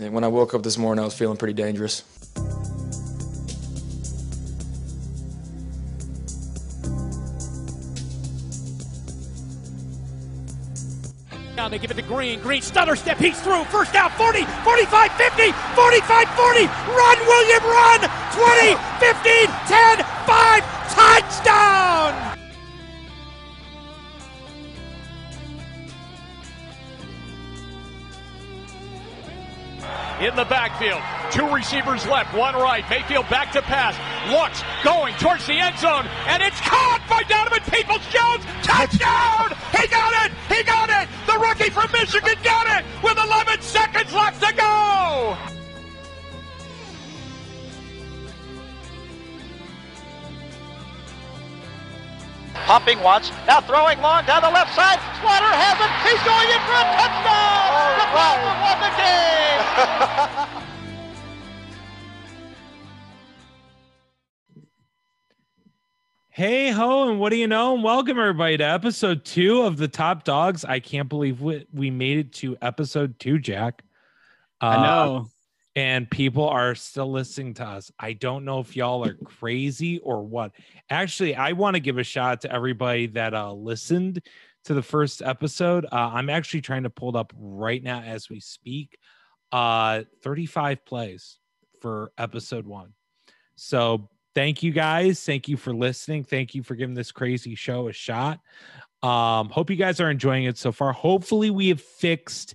And when I woke up this morning, I was feeling pretty dangerous. Now they give it to Green. Green stutter step. He's through. First down. 40, 45, 50, 45, 40. Run, William, run. 20, 15, 10, in the backfield. Two receivers left, one right. Mayfield back to pass. Looks, going towards the end zone, and it's caught by Donovan Peoples Jones. Touchdown! He got it! He got it! The rookie from Michigan got it with 11 seconds left to go! Popping once, now throwing long down the left side. Slaughter has it. He's going in for a touchdown. All the right. won the game. Hey ho, and what do you know? And welcome everybody to episode two of the Top Dogs. I can't believe we, we made it to episode two, Jack. Uh, I know. And people are still listening to us. I don't know if y'all are crazy or what. Actually, I want to give a shout out to everybody that uh, listened to the first episode. Uh, I'm actually trying to pull it up right now as we speak. Uh, 35 plays for episode one. So thank you guys. Thank you for listening. Thank you for giving this crazy show a shot. Um, hope you guys are enjoying it so far. Hopefully, we have fixed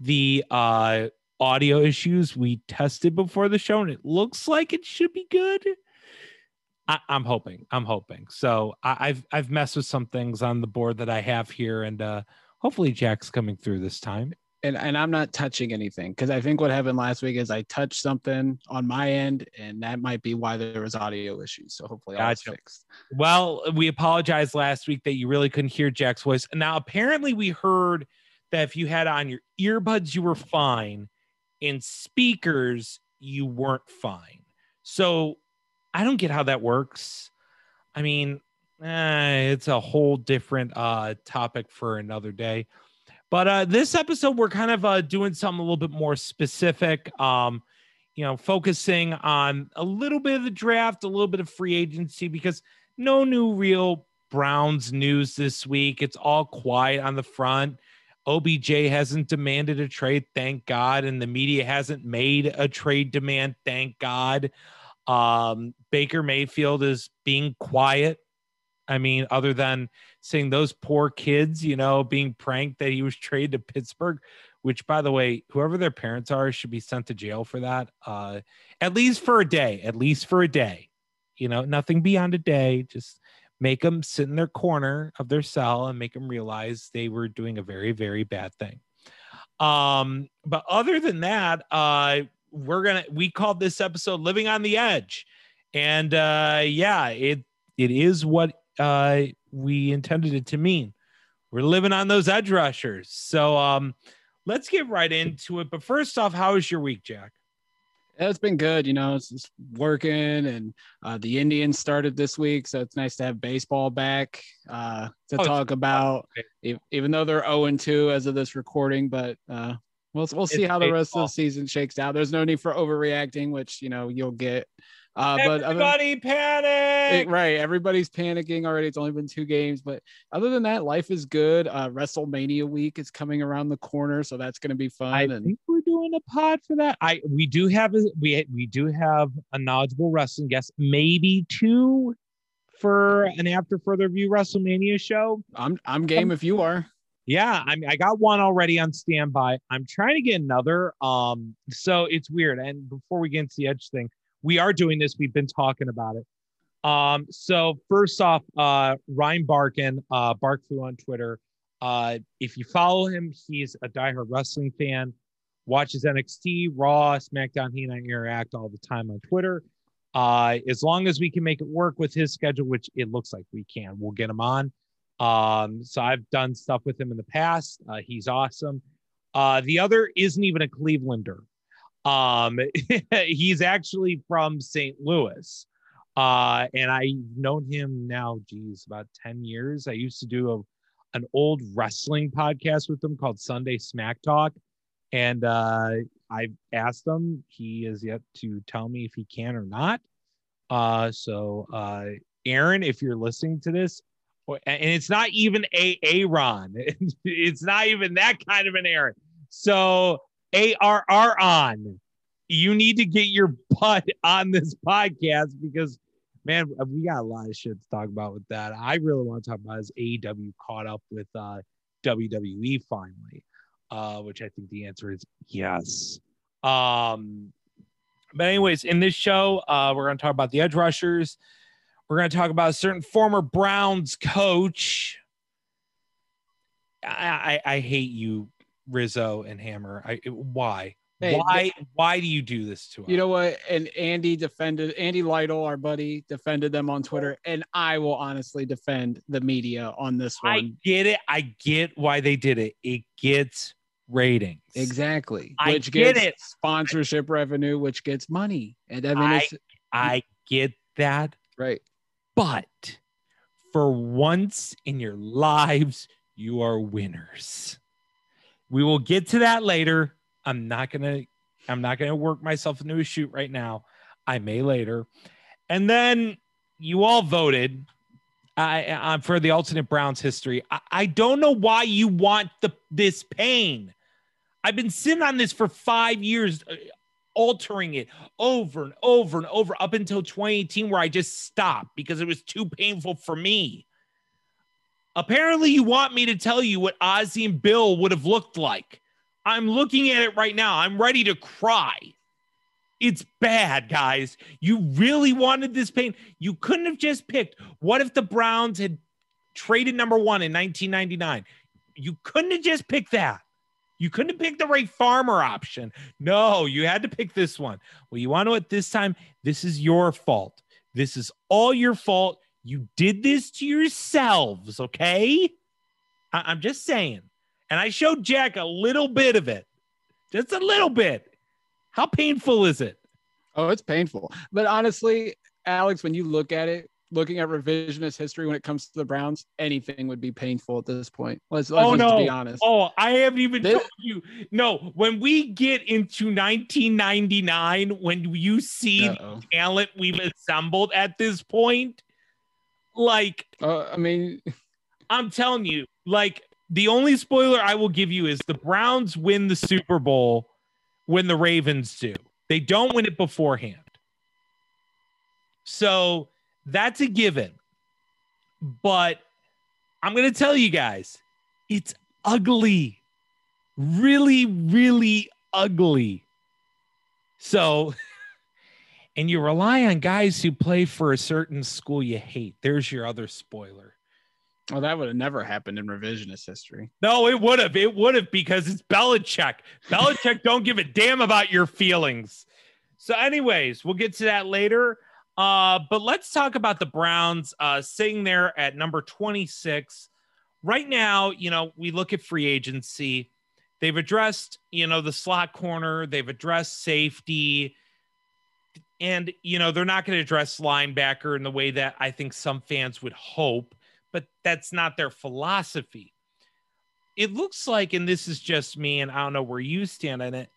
the uh audio issues we tested before the show, and it looks like it should be good. I, am hoping. I'm hoping. So I, have I've messed with some things on the board that I have here, and uh hopefully Jack's coming through this time. And and I'm not touching anything because I think what happened last week is I touched something on my end, and that might be why there was audio issues. So hopefully all Gotcha. fixed. Well, we apologized last week that you really couldn't hear Jack's voice. Now, apparently, we heard that if you had on your earbuds, you were fine. In speakers, you weren't fine. So I don't get how that works. I mean, eh, it's a whole different uh, topic for another day. But uh, this episode, we're kind of uh, doing something a little bit more specific. Um, you know, focusing on a little bit of the draft, a little bit of free agency, because no new real Browns news this week. It's all quiet on the front. OBJ hasn't demanded a trade, thank God, and the media hasn't made a trade demand, thank God. Um, Baker Mayfield is being quiet. I mean, other than saying those poor kids, you know, being pranked that he was traded to Pittsburgh, which by the way, whoever their parents are should be sent to jail for that. Uh, at least for a day, at least for a day. You know, nothing beyond a day. Just make them sit in their corner of their cell and make them realize they were doing a very, very bad thing. Um, but other than that, uh, we're gonna we called this episode "Living on the Edge," and uh, yeah, it it is what uh, we intended it to mean. We're living on those edge rushers. So um, let's get right into it. But first off, how was your week, Jack? It's been good. You know, it's just working, and uh, the Indians started this week, so it's nice to have baseball back uh, to Oh, talk about. okay. Even though they're 0 and 2 as of this recording, but uh, we'll we'll see It's how the rest of the season shakes out. There's no need for overreacting, which you know you'll get. Uh, but other- Everybody panic! It- right. Everybody's panicking already. It's only been two games, but other than that, life is good. Uh, WrestleMania week is coming around the corner, so that's going to be fun. I and think we're doing a pod for that. I we do have a we we do have a knowledgeable wrestling guest, maybe two for an after further view WrestleMania show. I'm I'm game if you are. Yeah, I mean, I got one already on standby. I'm trying to get another. Um, so it's weird. And before we get into the edge thing, we are doing this. We've been talking about it. Um, so first off, uh, Ryan Barkin, uh, Barkfu on Twitter. Uh, if you follow him, he's a diehard wrestling fan. Watches NXT, Raw, SmackDown. He and I interact all the time on Twitter. Uh, as long as we can make it work with his schedule, which it looks like we can, we'll get him on. Um, so I've done stuff with him in the past. Uh, he's awesome. Uh, the other isn't even a Clevelander. Um, he's actually from St. Louis. Uh, and I've known him now, geez, about 10 years. I used to do a, an old wrestling podcast with him called Sunday Smack Talk. And uh, I've asked him. He is yet to tell me if he can or not. Uh, so, uh, Aaron, if you're listening to this, and it's not even a Aaron, it's not even that kind of an Aaron. So, ARR on, you need to get your butt on this podcast because, man, we got a lot of shit to talk about with that. I really want to talk about is AEW caught up with uh, WWE finally, uh, which I think the answer is yes. Um, but anyways, in this show, uh, we're going to talk about the Edge Rushers. We're going to talk about a certain former Browns coach. I, I, I hate you, Rizzo and Hammer. I why Hey, why why do you do this to us? You know what? And Andy defended Andy Lytle, our buddy, defended them on Twitter, and I will honestly defend the media on this one. I get it. I get why they did it. It gets ratings. Exactly, I which get gets it. sponsorship revenue, which gets money, and I mean, I- I get that. right. But for once in your lives, you are winners. We will get to that later. I'm not gonna. I'm not gonna work myself into a shoot right now. I may later. And then you all voted. I, I for the alternate Browns history. I, I don't know why you want the this pain. I've been sitting on this for five years, uh, altering it over and over and over up until 2018, where I just stopped because it was too painful for me. Apparently, you want me to tell you what Ozzy and Bill would have looked like. I'm looking at it right now. I'm ready to cry. It's bad, guys. You really wanted this pain. You couldn't have just picked. What if the Browns had traded number one in 1999? You couldn't have just picked that. You couldn't have picked the Ray Farmer option. No, you had to pick this one. Well, you want to at this time? This is your fault. This is all your fault. You did this to yourselves, okay? I- I'm just saying. And I showed Jack a little bit of it, just a little bit. How painful is it? Oh, it's painful. But honestly, Alex, when you look at it, looking at revisionist history when it comes to the Browns, anything would be painful at this point. Let's, let's Oh, no. be honest. Oh, I haven't even This- told you. No, when we get into 1999, when you see Uh-oh. the talent we've assembled at this point, like Uh, I mean, I'm telling you, like the only spoiler I will give you is the Browns win the Super Bowl when the Ravens do. They don't win it beforehand. So that's a given. But I'm going to tell you guys, it's ugly. Really, really ugly. So, and you rely on guys who play for a certain school you hate. There's your other spoiler. well, that would have never happened in revisionist history. No, it would have. It would have because it's Belichick. Belichick don't give a damn about your feelings. So, anyways, we'll get to that later. Uh, but let's talk about the Browns uh, sitting there at number 26. Right now, you know, we look at free agency. They've addressed, you know, the slot corner, they've addressed safety. And, you know, they're not going to address linebacker in the way that I think some fans would hope, but that's not their philosophy it looks like, and this is just me, and I don't know where you stand on it.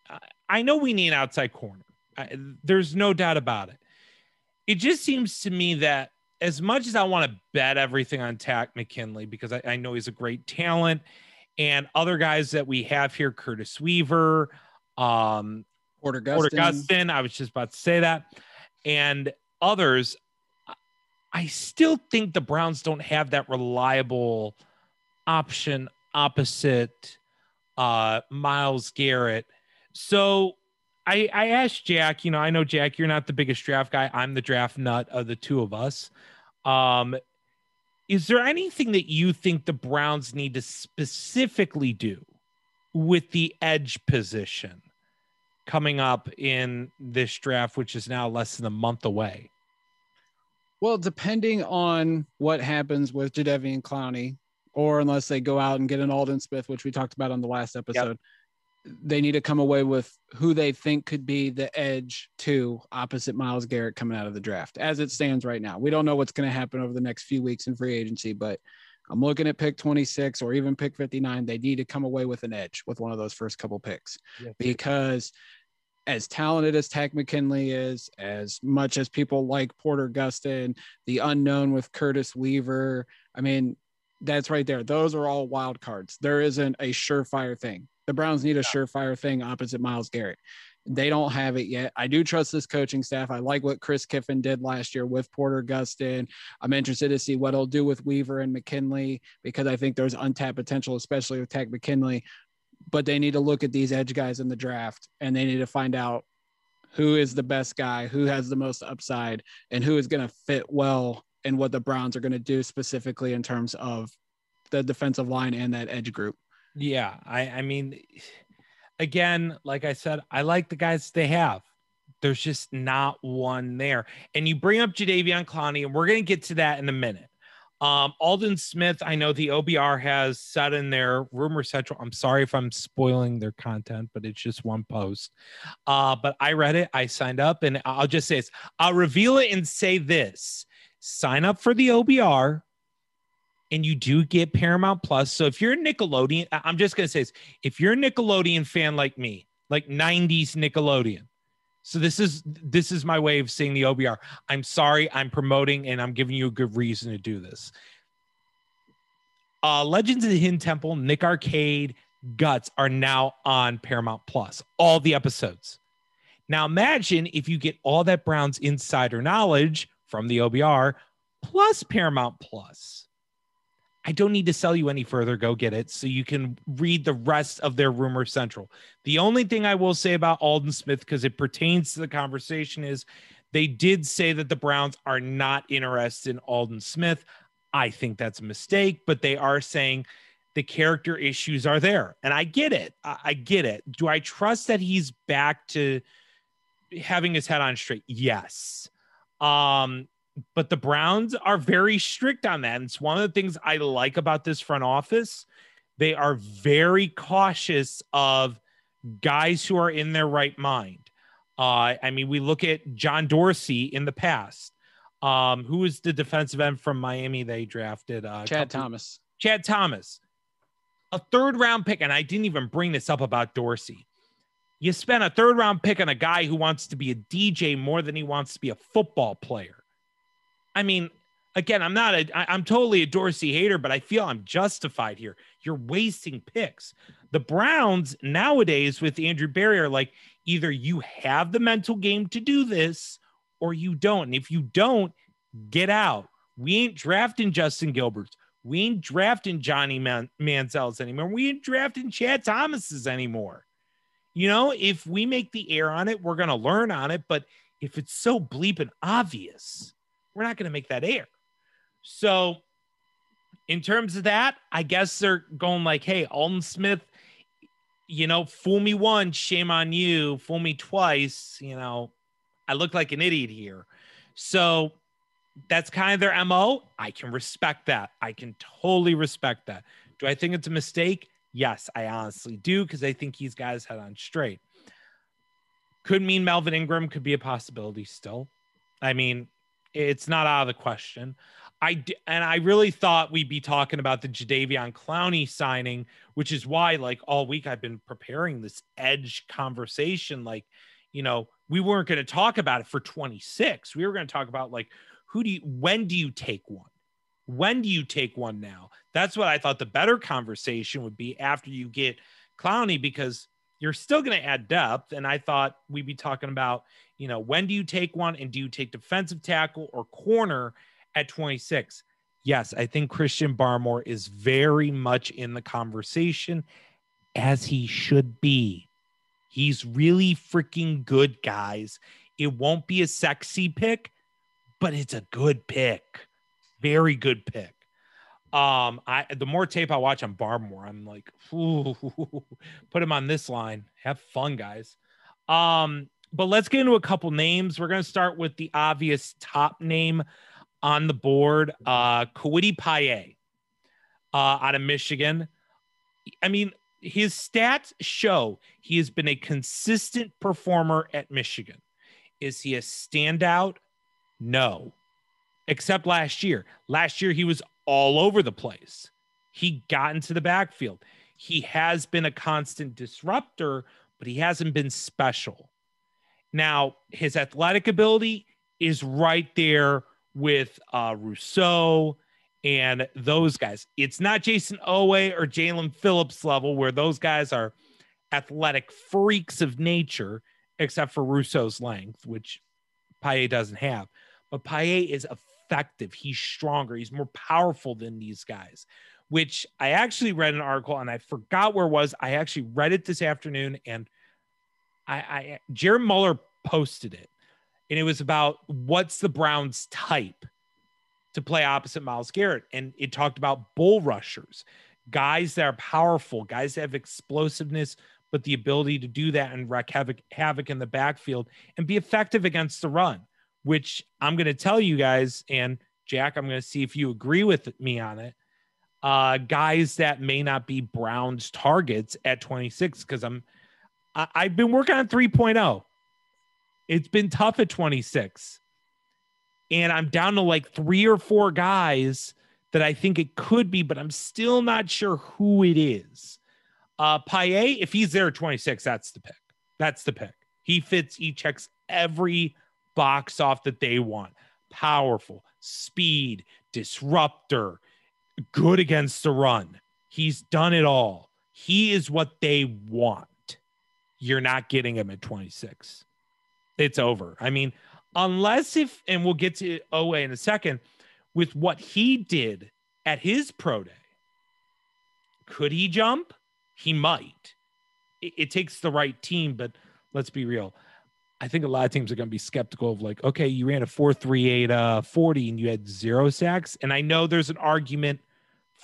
I, know we need an outside corner. I, there's no doubt about it. It just seems to me that as much as I want to bet everything on Takk McKinley because I, I know he's a great talent, and other guys that we have here, Curtis Weaver, um, Porter Porter Gustin. Gustin, I was just about to say that, and others. I still think the Browns don't have that reliable option opposite uh, Myles Garrett. So I, I asked Jack, you know, I know Jack, you're not the biggest draft guy. I'm the draft nut of the two of us. Um, is there anything that you think the Browns need to specifically do with the edge position coming up in this draft, which is now less than a month away? Well, depending on what happens with Jadeveon Clowney, or unless they go out and get an Aldon Smith, which we talked about on the last episode, they need to come away with who they think could be the edge to opposite Myles Garrett coming out of the draft. As it stands right now, we don't know what's going to happen over the next few weeks in free agency, but I'm looking at pick 26 or even pick 59. They need to come away with an edge with one of those first couple picks Yes. because as talented as Takk McKinley is, as much as people like Porter Gustin, the unknown with Curtis Weaver, I mean, that's right there. Those are all wild cards. There isn't a surefire thing. The Browns need a surefire thing opposite Myles Garrett. They don't have it yet. I do trust this coaching staff. I like what Chris Kiffin did last year with Porter Gustin. I'm interested to see what he'll do with Weaver and McKinley because I think there's untapped potential, especially with Takk McKinley. But they need to look at these edge guys in the draft and they need to find out who is the best guy, who has the most upside, and who is going to fit well in what the Browns are going to do specifically in terms of the defensive line and that edge group. Yeah, I I mean again, like I said, I like the guys they have. There's just not one there. And you bring up Jadeveon Clowney, and we're gonna get to that in a minute. Um, Aldon Smith, I know the OBR has said in their rumor central. I'm sorry if I'm spoiling their content, but it's just one post. Uh, but I read it, I signed up, and I'll just say this. I'll reveal it and say this: sign up for the OBR and you do get Paramount Plus. So if you're a Nickelodeon, I'm just gonna say this: if you're a Nickelodeon fan like me, like '90s Nickelodeon, so this is this is my way of saying the OBR. I'm sorry, I'm promoting, and I'm giving you a good reason to do this. Uh, Legends of the Hidden Temple, Nick Arcade, Guts are now on Paramount Plus. All the episodes. Now imagine if you get all that Browns insider knowledge from the OBR plus Paramount Plus. I don't need to sell you any further. Go get it so you can read the rest of their rumor central. The only thing I will say about Aldon Smith, because it pertains to the conversation, is they did say that the Browns are not interested in Aldon Smith. I think that's a mistake, but they are saying the character issues are there. And I get it. I, I get it. Do I trust that he's back to having his head on straight? Yes. Um, but the Browns are very strict on that. And it's one of the things I like about this front office. They are very cautious of guys who are in their right mind. Uh, I mean, we look at John Dorsey in the past. Um, who was the defensive end from Miami they drafted? Uh, Chad couple- Thomas. Chad Thomas, a third round pick. And I didn't even bring this up about Dorsey. You spent a third round pick on a guy who wants to be a DJ more than he wants to be a football player. I mean, again, I'm not a, I, I'm totally a Dorsey hater, but I feel I'm justified here. You're wasting picks. The Browns nowadays with Andrew Berry are like, either you have the mental game to do this or you don't. And if you don't, get out. We ain't drafting Justin Gilbert's. We ain't drafting Johnny Man- Manziel's anymore. We ain't drafting Chad Thomas's anymore. You know, if we make the air on it, we're going to learn on it. But if it's so bleeping obvious, we're not going to make that air. So, in terms of that, I guess they're going like, hey, Aldon Smith, you know, fool me once, shame on you. Fool me twice, you know, I look like an idiot here. So, that's kind of their MO. I can respect that. I can totally respect that. Do I think it's a mistake? Yes, I honestly do because I think he's got his head on straight. Could mean Melvin Ingram could be a possibility still. I mean, it's not out of the question. I d- and I really thought we'd be talking about the Jadeveon Clowney signing, which is why like all week I've been preparing this edge conversation. Like, you know, we weren't going to talk about it for 26. We were going to talk about like who do you when do you take one? When do you take one now? That's what I thought the better conversation would be after you get Clowney because you're still going to add depth. And I thought we'd be talking about, you know, when do you take one and do you take defensive tackle or corner at 26? Yes, I think Christian Barmore is very much in the conversation as he should be. He's really freaking good, guys. It won't be a sexy pick, but it's a good pick. Very good pick. Um, I the more tape I watch on Barmore, I'm like, put him on this line. Have fun, guys. Um, but let's get into a couple names. We're gonna start with the obvious top name on the board, uh, Kwity Paye, uh, out of Michigan. I mean, his stats show he has been a consistent performer at Michigan. Is he a standout? No, except last year. Last year, he was all over the place. He got into the backfield. He has been a constant disruptor, but he hasn't been special. Now, his athletic ability is right there with uh, Rousseau and those guys. It's not Jayson Oweh or Jaelan Phillips level where those guys are athletic freaks of nature, except for Rousseau's length, which Paye doesn't have. But Paye is effective. He's stronger. He's more powerful than these guys, which I actually read an article and I forgot where it was. I actually read it this afternoon and I, I Jared Muller posted it. And it was about what's the Browns type to play opposite Myles Garrett. And it talked about bull rushers, guys that are powerful, guys that have explosiveness, but the ability to do that and wreak havoc, havoc in the backfield and be effective against the run, which I'm going to tell you guys, and Jack, I'm going to see if you agree with me on it. Uh, guys that may not be Brown's targets at 26, because I'm I, I've been working on 3.0. It's been tough at 26. And I'm down to like three or four guys that I think it could be, but I'm still not sure who it is. Uh Paye, if he's there at 26, that's the pick. That's the pick. He fits, he checks every box off that they want. Powerful, speed, disruptor, good against the run. He's done it all. He is what they want. You're not getting him at 26. It's over. I mean, unless if, and we'll get to Oweh in a second, with what he did at his pro day, could he jump? He might. It, it takes the right team, but let's be real. I think a lot of teams are going to be skeptical of like, okay, you ran a 438 uh 40 and you had zero sacks. And I know there's an argument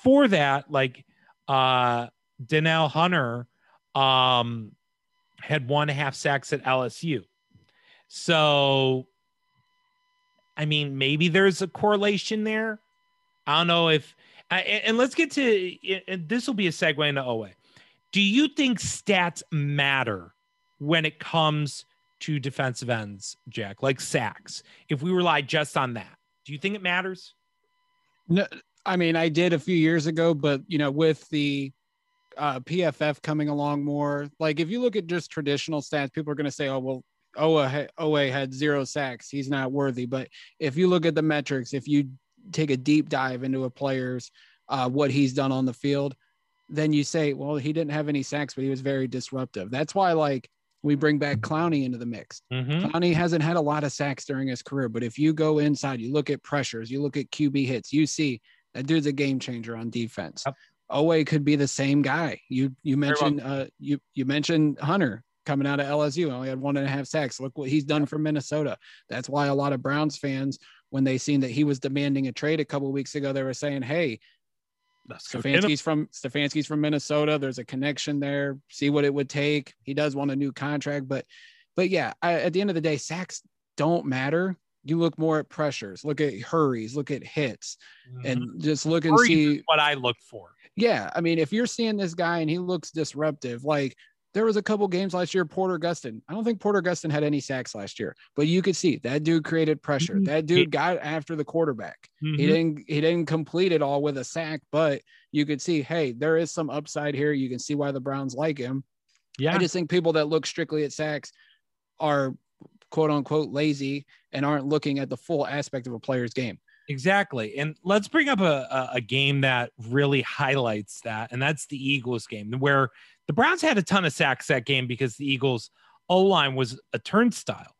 for that. Like uh Danielle Hunter um had one and a half sacks at LSU. So I mean, maybe there's a correlation there. I don't know if and let's get to and this will be a segue into Oweh. Do you think stats matter when it comes to defensive ends, Jack, like sacks? If we rely just on that, do you think it matters? No, I mean, I did a few years ago, but you know, with the uh, PFF coming along more, like if you look at just traditional stats, people are going to say, "Oh, well, Oweh, Oweh had zero sacks; he's not worthy." But if you look at the metrics, if you take a deep dive into a player's uh, what he's done on the field, then you say, well, he didn't have any sacks, but he was very disruptive. That's why, like, we bring back Clowney into the mix. Mm-hmm. Clowney hasn't had a lot of sacks during his career, but if you go inside, you look at pressures, you look at QB hits, you see that dude's a game changer on defense. Yep. Oweh could be the same guy. You you mentioned uh you you mentioned Hunter coming out of LSU only had one and a half sacks. Look what he's done for Minnesota. That's why a lot of Browns fans, when they seen that he was demanding a trade a couple weeks ago, they were saying, "Hey, Stefanski's from Stefanski's from Minnesota. There's a connection there. See what it would take. He does want a new contract, but but yeah, I, at the end of the day, sacks don't matter. You look more at pressures, look at hurries, look at hits, Mhm. and just look and Hurries see. what I look for. Yeah, I mean, if you're seeing this guy and he looks disruptive, like there was a couple games last year, Porter Gustin. I don't think Porter Gustin had any sacks last year, but you could see that dude created pressure. Mhm. That dude got after the quarterback. He Mhm. didn't he didn't complete it all with a sack, but you could see, hey, there is some upside here. You can see why the Browns like him. Yeah. I just think people that look strictly at sacks are quote unquote lazy and aren't looking at the full aspect of a player's game. Exactly. And let's bring up a, a, game that really highlights that, and that's the Eagles game, where the Browns had a ton of sacks that game because the Eagles O line was a turnstile.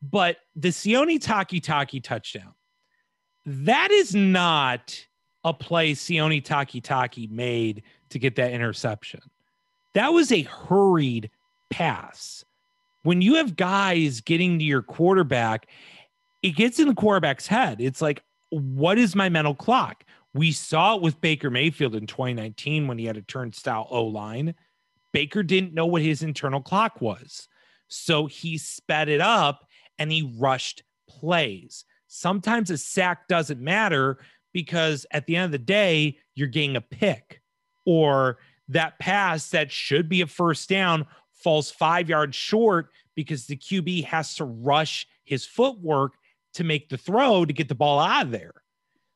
But the Sione Takitaki touchdown, that is not a play Sione Takitaki made to get that interception. That was a hurried pass. When you have guys getting to your quarterback, it gets in the quarterback's head. It's like, what is my mental clock? We saw it with Baker Mayfield in 2019 when he had a turnstile O line. Baker didn't know what his internal clock was. So he sped it up and he rushed plays. Sometimes a sack doesn't matter because at the end of the day, you're getting a pick or that pass that should be a first down falls five yards short because the QB has to rush his footwork to make the throw to get the ball out of there.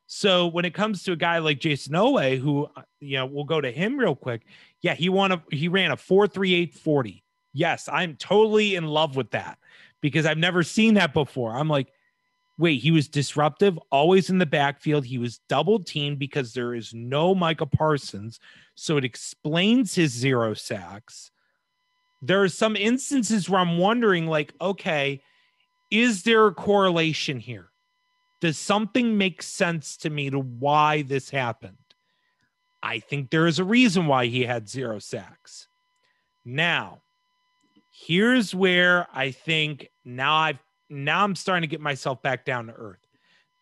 So when it comes to a guy like Jayson Oweh, who uh, you know, we'll go to him real quick. Yeah, he won a he ran a 43840. Yes, I'm totally in love with that because I've never seen that before. I'm like, wait, he was disruptive, always in the backfield. He was double teamed because there is no Micah Parsons. So it explains his zero sacks. There are some instances where I'm wondering, like, okay, is there a correlation here? Does something make sense to me to why this happened? I think there is a reason why he had zero sacks. Now, here's where I think now I've now I'm starting to get myself back down to earth.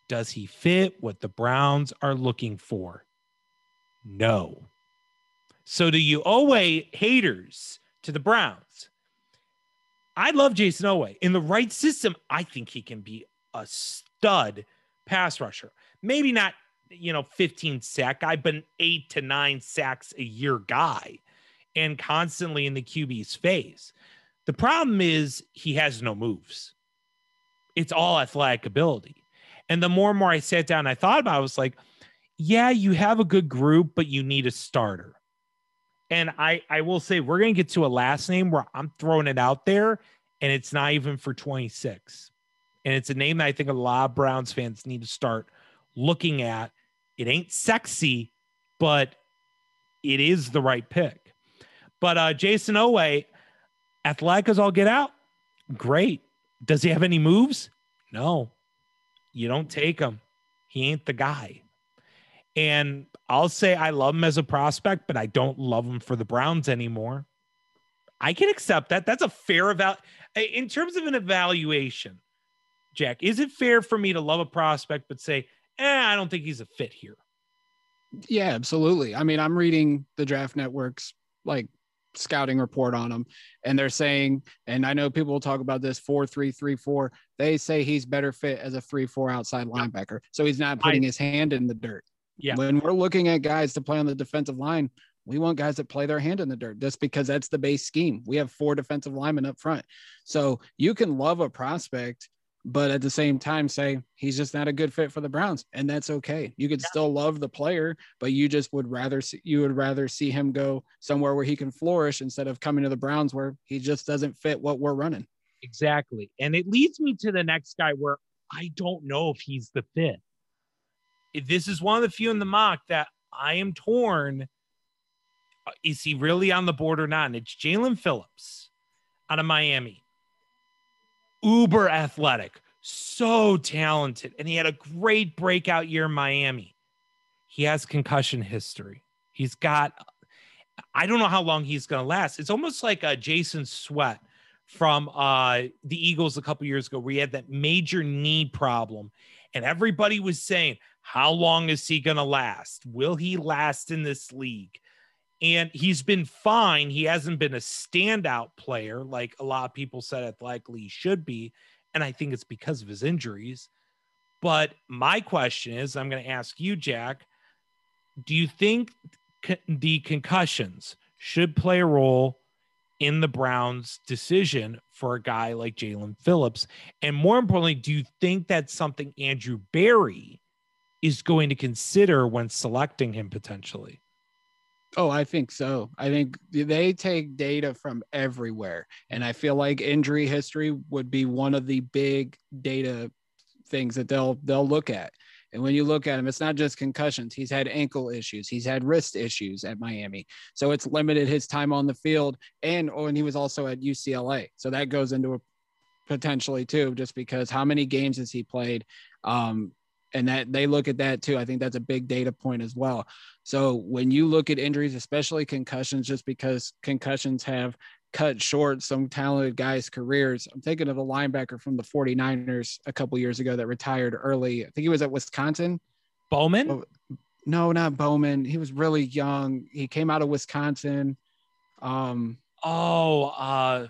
Does he fit what the Browns are looking for? No. So do you owe a haters to the Browns? I love Jayson Oweh. In the right system, I think he can be a stud pass rusher. Maybe not, you know, 15 sack guy, but an eight to nine sacks a year guy and constantly in the QB's face. The problem is he has no moves. It's all athletic ability. And the more and more I sat down, I thought about it, I was like, yeah, you have a good group, but you need a starter. And I, I will say we're gonna get to a last name where I'm throwing it out there, and it's not even for 26. And it's a name that I think a lot of Browns fans need to start looking at. It ain't sexy, but it is the right pick. But uh, Jayson Oweh, athletic as all get out, great. Does he have any moves? No. You don't take him. He ain't the guy. And I'll say I love him as a prospect, but I don't love him for the Browns anymore. I can accept that. That's a fair eval. In terms of an evaluation, Jack, is it fair for me to love a prospect but say, eh, I don't think he's a fit here? Yeah, absolutely. I mean, I'm reading the Draft Network's like scouting report on him, and they're saying, and I know people will talk about this four three three four. They say he's better fit as a three four outside linebacker, so he's not putting I, his hand in the dirt. Yeah. When we're looking at guys to play on the defensive line, we want guys that play their hand in the dirt just because that's the base scheme. We have four defensive linemen up front. So you can love a prospect, but at the same time say he's just not a good fit for the Browns. And that's okay. You could yeah. still love the player, but you just would rather see, you would rather see him go somewhere where he can flourish instead of coming to the Browns where he just doesn't fit what we're running. Exactly. And it leads me to the next guy where I don't know if he's the fit this is one of the few in the mock that I am torn. Uh, is he really on the board or not? And it's Jaelan Phillips out of Miami. Uber athletic, so talented. And he had a great breakout year in Miami. He has concussion history. He's got, I don't know how long he's going to last. It's almost like a Jason Sweat from uh, the Eagles a couple years ago, where he had that major knee problem. And everybody was saying, how long is he going to last? Will he last in this league? And he's been fine. He hasn't been a standout player like a lot of people said it likely should be. And I think it's because of his injuries. But my question is I'm going to ask you, Jack, do you think the concussions should play a role in the Browns' decision for a guy like Jaelan Phillips? And more importantly, do you think that's something Andrew Berry is going to consider when selecting him potentially. Oh, I think so. I think they take data from everywhere. And I feel like injury history would be one of the big data things that they'll they'll look at. And when you look at him, it's not just concussions. He's had ankle issues. He's had wrist issues at Miami. So it's limited his time on the field. And oh, and he was also at UCLA. So that goes into a potentially too, just because how many games has he played? Um, and that they look at that too. I think that's a big data point as well. So when you look at injuries, especially concussions, just because concussions have cut short some talented guys' careers. I'm thinking of a linebacker from the 49ers a couple years ago that retired early. I think he was at Wisconsin. Bowman? Oh, no, not Bowman. He was really young. He came out of Wisconsin. Um, oh, uh,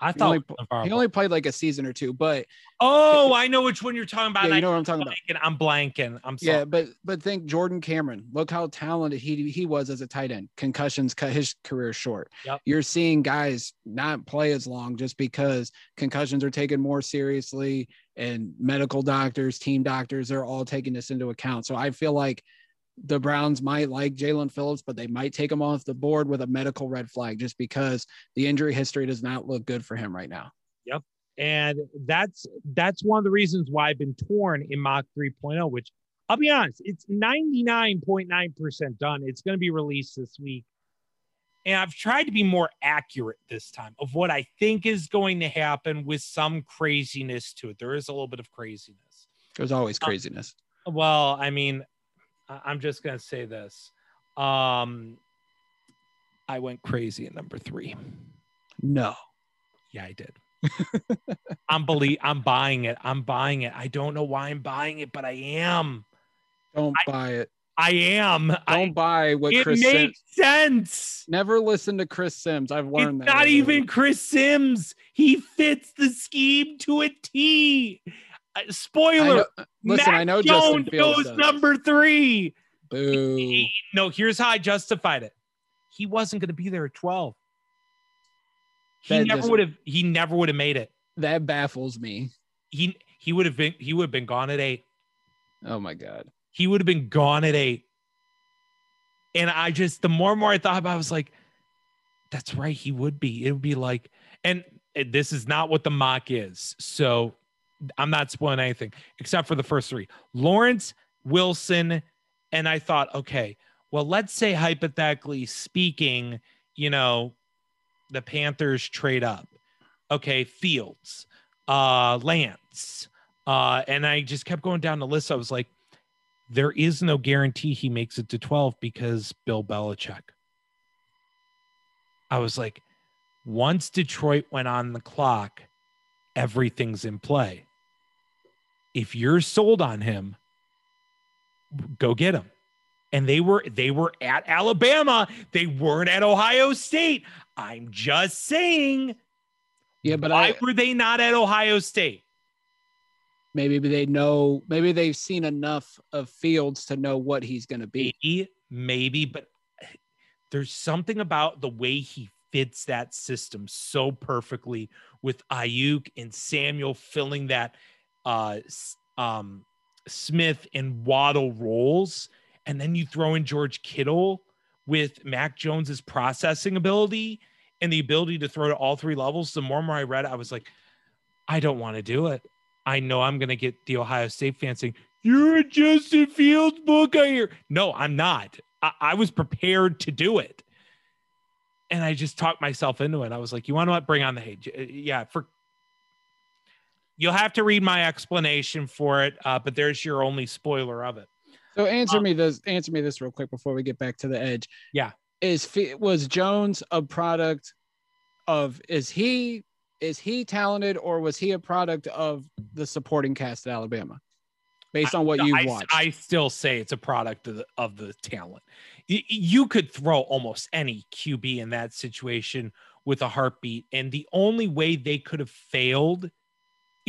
I He thought only, was he only played like a season or two, but Oh, I know which one you're talking about. yeah, you know what I'm talking about. I'm blanking. I'm sorry. Yeah, but but think Jordan Cameron. Look how talented he he was as a tight end. Concussions cut his career short. Yep. You're seeing guys not play as long just because concussions are taken more seriously, and medical doctors, team doctors, they're all taking this into account. So I feel like the Browns might like Jaelan Phillips, but they might take him off the board with a medical red flag just because the injury history does not look good for him right now. Yep. And that's that's one of the reasons why I've been torn in mock 3.0, which I'll be honest, it's 99.9% done. It's going to be released this week. And I've tried to be more accurate this time of what I think is going to happen with some craziness to it. There is a little bit of craziness. There's always Uh, craziness. Well, I mean, I'm just going to say this. Um, I went crazy at number three. No. Yeah, I did. I'm believe I'm buying it. I'm buying it. I don't know why I'm buying it, but I am. Don't buy it. I am. Don't I, buy what it Chris Sims. makes sense. Never listen to Chris Sims. I've learned It's that. not even. Chris Sims. He fits the scheme to a T. Uh, I spoiler. know, listen, Mac I know Justin Jones goes does. number three. Boo. No, here's how I justified it. He wasn't going to be there at 12. He That never would have. He never would have made it. That baffles me. He he would have been. He would have been gone at eight. Oh my god. he would have been gone at eight. And I just, the more and more I thought about it, I was like, that's right. He would be. It would be like, and this is not what the mock is. So I'm not spoiling anything except for the first three Lawrence, Wilson. And I thought, okay, well, let's say hypothetically speaking, you know, the Panthers trade up. Okay, Fields, uh, Lance. Uh, and I just kept going down the list. I was like, there is no guarantee he makes it to 12 because Bill Belichick. I was like, once Detroit went on the clock, everything's in play. If you're sold on him, go get him. And they were they were at Alabama. They weren't at Ohio State. I'm just saying. Yeah, but why I were they not at Ohio State? maybe they know maybe they've seen enough of Fields to know what he's gonna be. Maybe, maybe, but there's something about the way he fits that system so perfectly with Aiyuk and Samuel filling that uh um Smith and Waddle roles. And then you throw in George Kittle with Mac Jones's processing ability and the ability to throw to all three levels. The more and more I read, it, I was like, I don't want to do it. I know I'm gonna get the Ohio State fans saying, You're a Justin Fields book. No, I'm not. I, I was prepared to do it. And I just talked myself into it. I was like, you want to? Bring on the hate. Uh, Yeah, for you'll have to read my explanation for it, uh, but there's your only spoiler of it. So answer Uh, me this answer me this real quick before we get back to the edge. Yeah. Is was Jones a product of is he is he talented or was he a product of the supporting cast at Alabama? Based on what you've I, watched. I still say it's a product of the, of the talent. Y- You could throw almost any QB in that situation with a heartbeat, and the only way they could have failed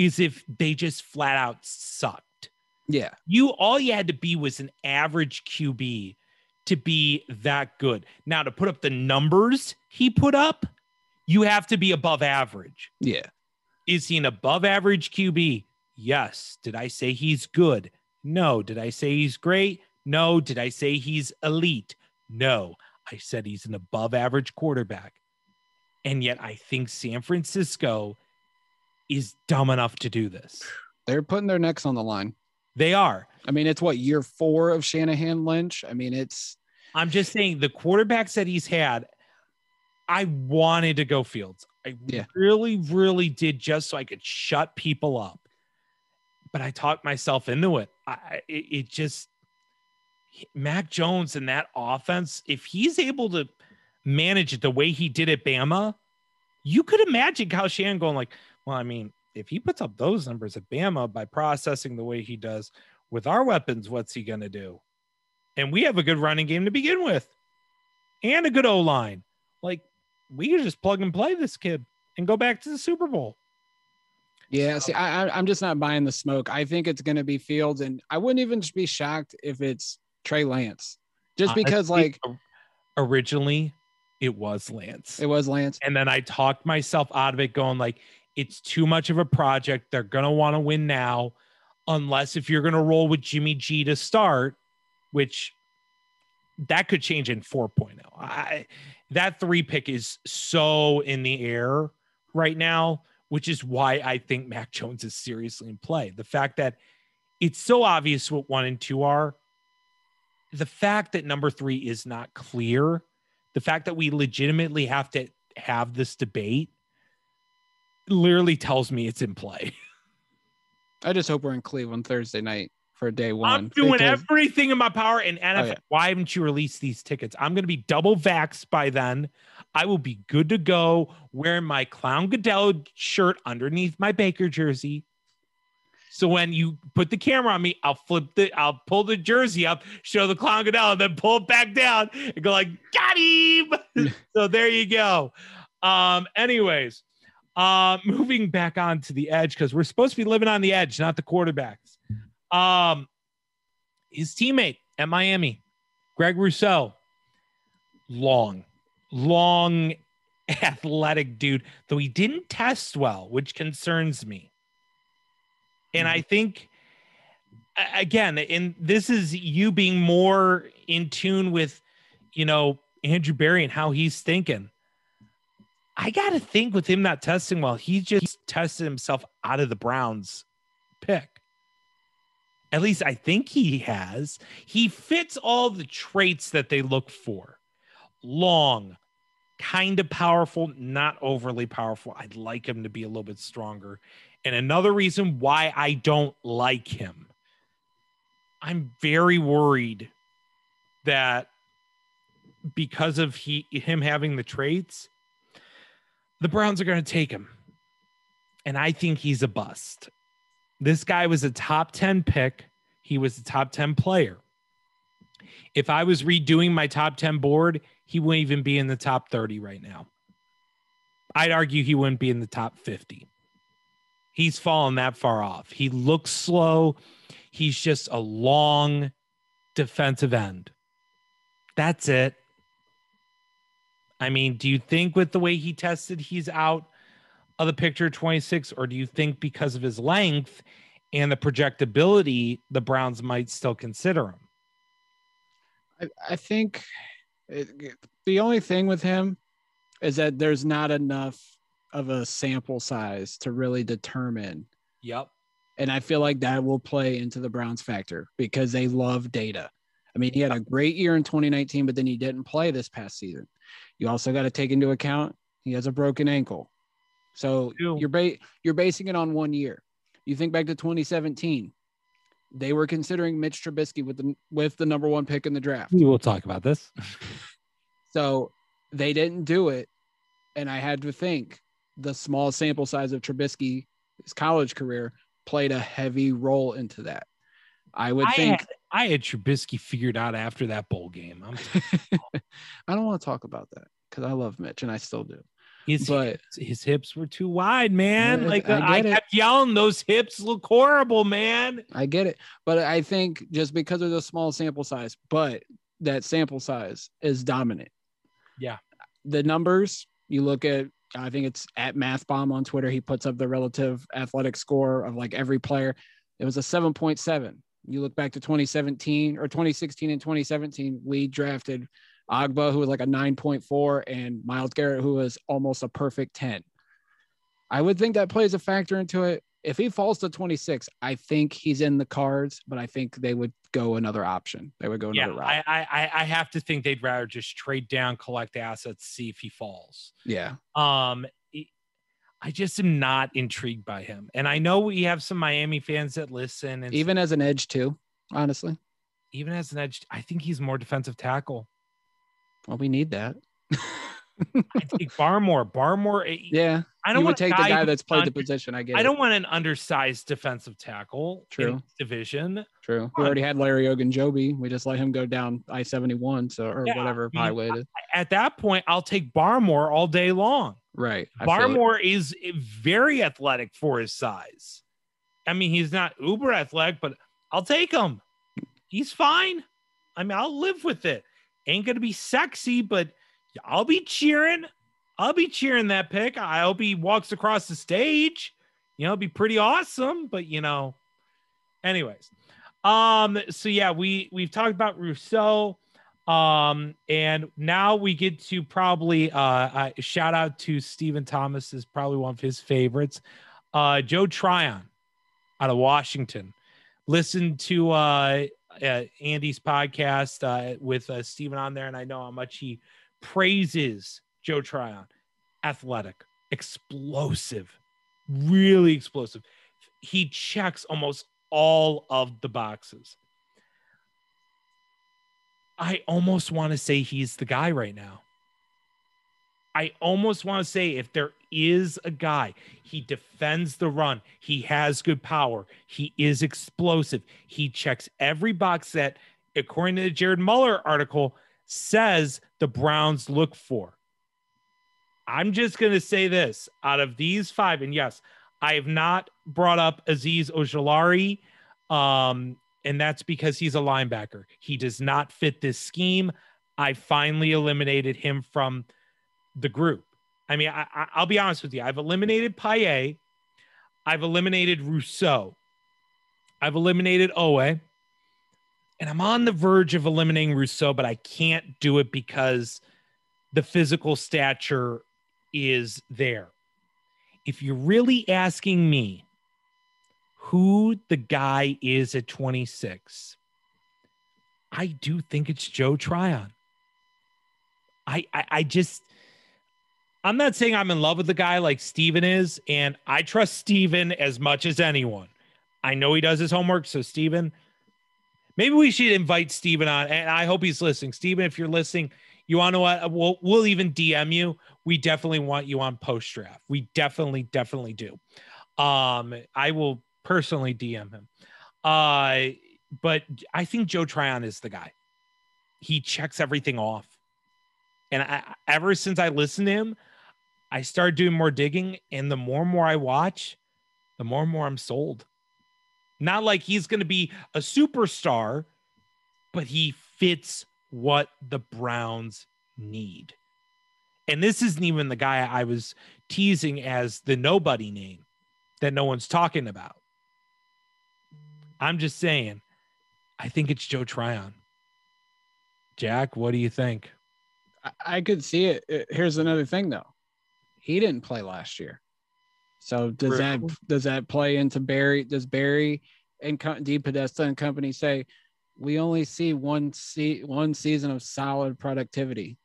is if they just flat out sucked. yeah. You all you had to be was an average QB to be that good. Now to put up the numbers he put up, you have to be above average. Yeah. Is he an above average QB? Yes. Did I say he's good? No. Did I say he's great? No. Did I say he's elite? No. I said he's an above average quarterback. And yet I think San Francisco is dumb enough to do this. They're putting their necks on the line. They are. I mean, it's what year four of Shanahan Lynch. I mean, it's I'm just saying the quarterbacks that he's had, I wanted to go Fields. I Yeah. really, really did just so I could shut people up. But I talked myself into it. I it, it just Mac Jones and that offense, if he's able to manage it the way he did at Bama, you could imagine Kyle Shanahan going like, well, I mean, if he puts up those numbers at Bama by processing the way he does with our weapons, what's he gonna do? and we have a good running game to begin with and a good O line. Like we could just plug and play this kid. and go back to the Super Bowl. Yeah, see, I, I'm just not buying the smoke. I think it's going to be Fields, and I wouldn't even be shocked if it's Trey Lance, just uh, because Honestly, like originally it was Lance. it was Lance. and then I talked myself out of it, going like, it's too much of a project. They're gonna want to win now, unless if you're gonna roll with Jimmy G to start, which that could change in 4.0. I that three pick is so in the air right now, which is why I think Mac Jones is seriously in play. The fact that it's so obvious what one and two are, the fact that number three is not clear the fact that we legitimately have to have this debate literally tells me it's in play. I just hope we're in Cleveland Thursday night for day one. I'm doing because- everything in my power. And NFL, Oh, yeah. why haven't you released these tickets? I'm going to be double vaxxed by then. I will be good to go wearing my Clown Goodell shirt underneath my Baker jersey. So when you put the camera on me, I'll flip the, I'll pull the jersey up, show the Clown Goodell, and then pull it back down and go like, got him. so there you go. Um, anyways, uh, moving back on to the edge because we're supposed to be living on the edge, not the quarterbacks. Um, his teammate at Miami, Greg Rousseau, long, long, athletic dude, though he didn't test well, which concerns me. And I think, again, and this is you being more in tune with, you know, Andrew Berry and how he's thinking. I got to think with him not testing well, he just tested himself out of the Browns pick. At least I think he has. He fits all the traits that they look for long, kind of powerful, not overly powerful. I'd like him to be a little bit stronger. And another reason why I don't like him, I'm very worried that because of he him having the traits, the Browns are going to take him. And I think he's a bust. This guy was a top 10 pick. He was a top 10 player. If I was redoing my top 10 board, he wouldn't even be in the top 30 right now. I'd argue he wouldn't be in the top 50. He's fallen that far off. He looks slow. He's just a long defensive end. That's it. I mean, do you think with the way he tested, he's out of the picture 26, or do you think because of his length and the projectability, the Browns might still consider him? I, I think it, the only thing with him is that there's not enough of a sample size to really determine. Yep. And I feel like that will play into the Browns factor because they love data. I mean, he had a great year in 2019, but then he didn't play this past season. You also got to take into account he has a broken ankle. So True. you're ba- you're basing it on one year. You think back to 2017, they were considering Mitch Trubisky with the with the number one pick in the draft. We will talk about this. So they didn't do it. And I had to think the small sample size of Trubisky's college career played a heavy role into that. I would I think had, I had Trubisky figured out after that bowl game. I'm, oh. I don't want to talk about that because I love Mitch and I still do. his, But- hips, his hips were too wide, man. Yeah, like I I, it. kept yelling, those hips look horrible, man. I get it. But I think just because of the small sample size, but that sample size is dominant. Yeah. The numbers, you look at, I think it's at Math Bomb on Twitter. He puts up the relative athletic score of like every player. It was a 7.7. You look back to 2017 or 2016 and 2017, we drafted Ogbah, who was like a 9.4, and Myles Garrett, who was almost a perfect 10. I would think that plays a factor into it. If he falls to 26, I think he's in the cards, but I think they would go another option. They would go Yeah, another route. I, I I- I have to think they'd rather just trade down, collect assets, see if he falls. yeah. Um, I just am not intrigued by him, and I know we have some Miami fans that listen, and Even as an edge, too, honestly. even as an edge, I think he's more defensive tackle. Well, we need that. I take Barmore, Barmore. eh, yeah. I don't want to take the guy that's played the position. I get I don't want an undersized defensive tackle True. this division. True. Come We on. already had Larry Ogunjobi. We just let him go down I 71, so or Yeah, whatever I mean, highway it. At that point, I'll take Barmore all day long. Right. I. Barmore is very athletic for his size. I mean, he's not uber athletic, but I'll take him. He's fine. I mean, I'll live with it. Ain't gonna be sexy, but I'll be cheering. I'll be cheering that pick. I hope he walks across the stage. You know, it'd be pretty awesome. But you know, anyways. Um, so yeah, we we've talked about Rousseau. Um, and now we get to probably uh, uh shout out to Stephen Thomas is probably one of his favorites. Uh, Joe Tryon out of Washington. Listen to uh, uh Andy's podcast uh, with uh, Stephen on there, and I know how much he praises Joe Tryon. Athletic, explosive, really explosive. He checks almost all of the boxes. I almost want to say he's the guy right now. I almost want to say if there is a guy, he defends the run, he has good power, he is explosive, he checks every box that, according to the Jared Muller article, says the Browns look for. I'm just going to say this out of these five, and yes, I have not brought up Azeez Ojulari. Um, and that's because he's a linebacker. He does not fit this scheme. I finally eliminated him from the group. I mean, I, will be honest with you. I've eliminated Paye. I've eliminated Rousseau. I've eliminated Oweh. And I'm on the verge of eliminating Rousseau, but I can't do it because the physical stature is there. If you're really asking me, who the guy is at 26, I do think it's Joe Tryon. I, I, I just I'm not saying I'm in love with the guy like Steven is, and I trust Steven as much as anyone. I know he does his homework, so Steven, maybe we should invite Steven on, and I hope he's listening. Steven, if you're listening, you want to what? We'll we'll even DM you. We definitely want you on post draft. We definitely, definitely do. Um, I will personally DM him. Uh, but I think Joe Tryon is the guy. He checks everything off. And I, ever since I listened to him, I started doing more digging. And the more and more I watch, the more and more I'm sold. Not like he's going to be a superstar, but he fits what the Browns need. And this isn't even the guy I was teasing as the nobody name that no one's talking about. I'm just saying, I think it's Joe Tryon. Jack, what do you think? I, could see it. Uh, here's another thing though. He didn't play last year. So does that does that play into Berry? Does Berry and DePodesta and company say we only see one se- one season of solid productivity?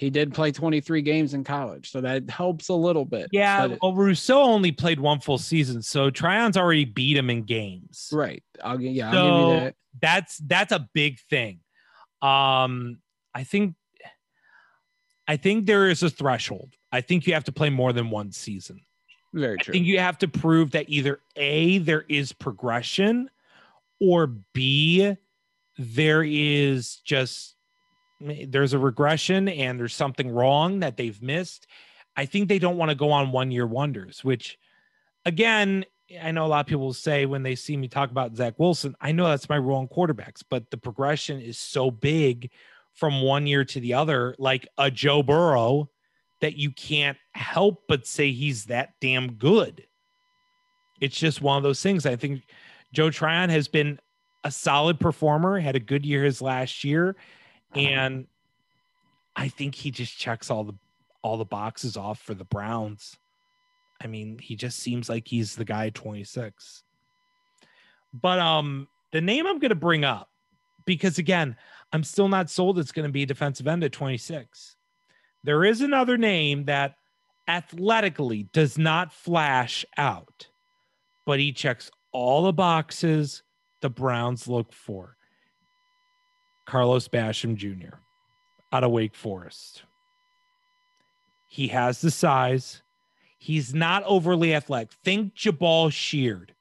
He did play 23 games in college, so that helps a little bit. Yeah, well, Rousseau only played one full season, so Tryon's already beat him in games. Right. I'll yeah, so I'll give you that. That's that's a big thing. Um, I think I think there is a threshold. I think you have to play more than one season. Very true. I think you have to prove that either A, there is progression, or B, there is just there's a regression and there's something wrong that they've missed. I think they don't want to go on one year wonders, which again, I know a lot of people say when they see me talk about Zach Wilson, I know that's my rule on quarterbacks, but the progression is so big from one year to the other, like a Joe Burrow, that you can't help but say he's that damn good. It's just one of those things. I think Joe Tryon has been a solid performer, had a good year his last year and I think he just checks all the all the boxes off for the Browns. I mean, he just seems like he's the guy 26. But um the name I'm going to bring up because again, I'm still not sold it's going to be defensive end at 26. There is another name that athletically does not flash out, but he checks all the boxes the Browns look for. Carlos Basham Jr. out of Wake Forest. He has the size. He's not overly athletic. Think Jabaal Sheard.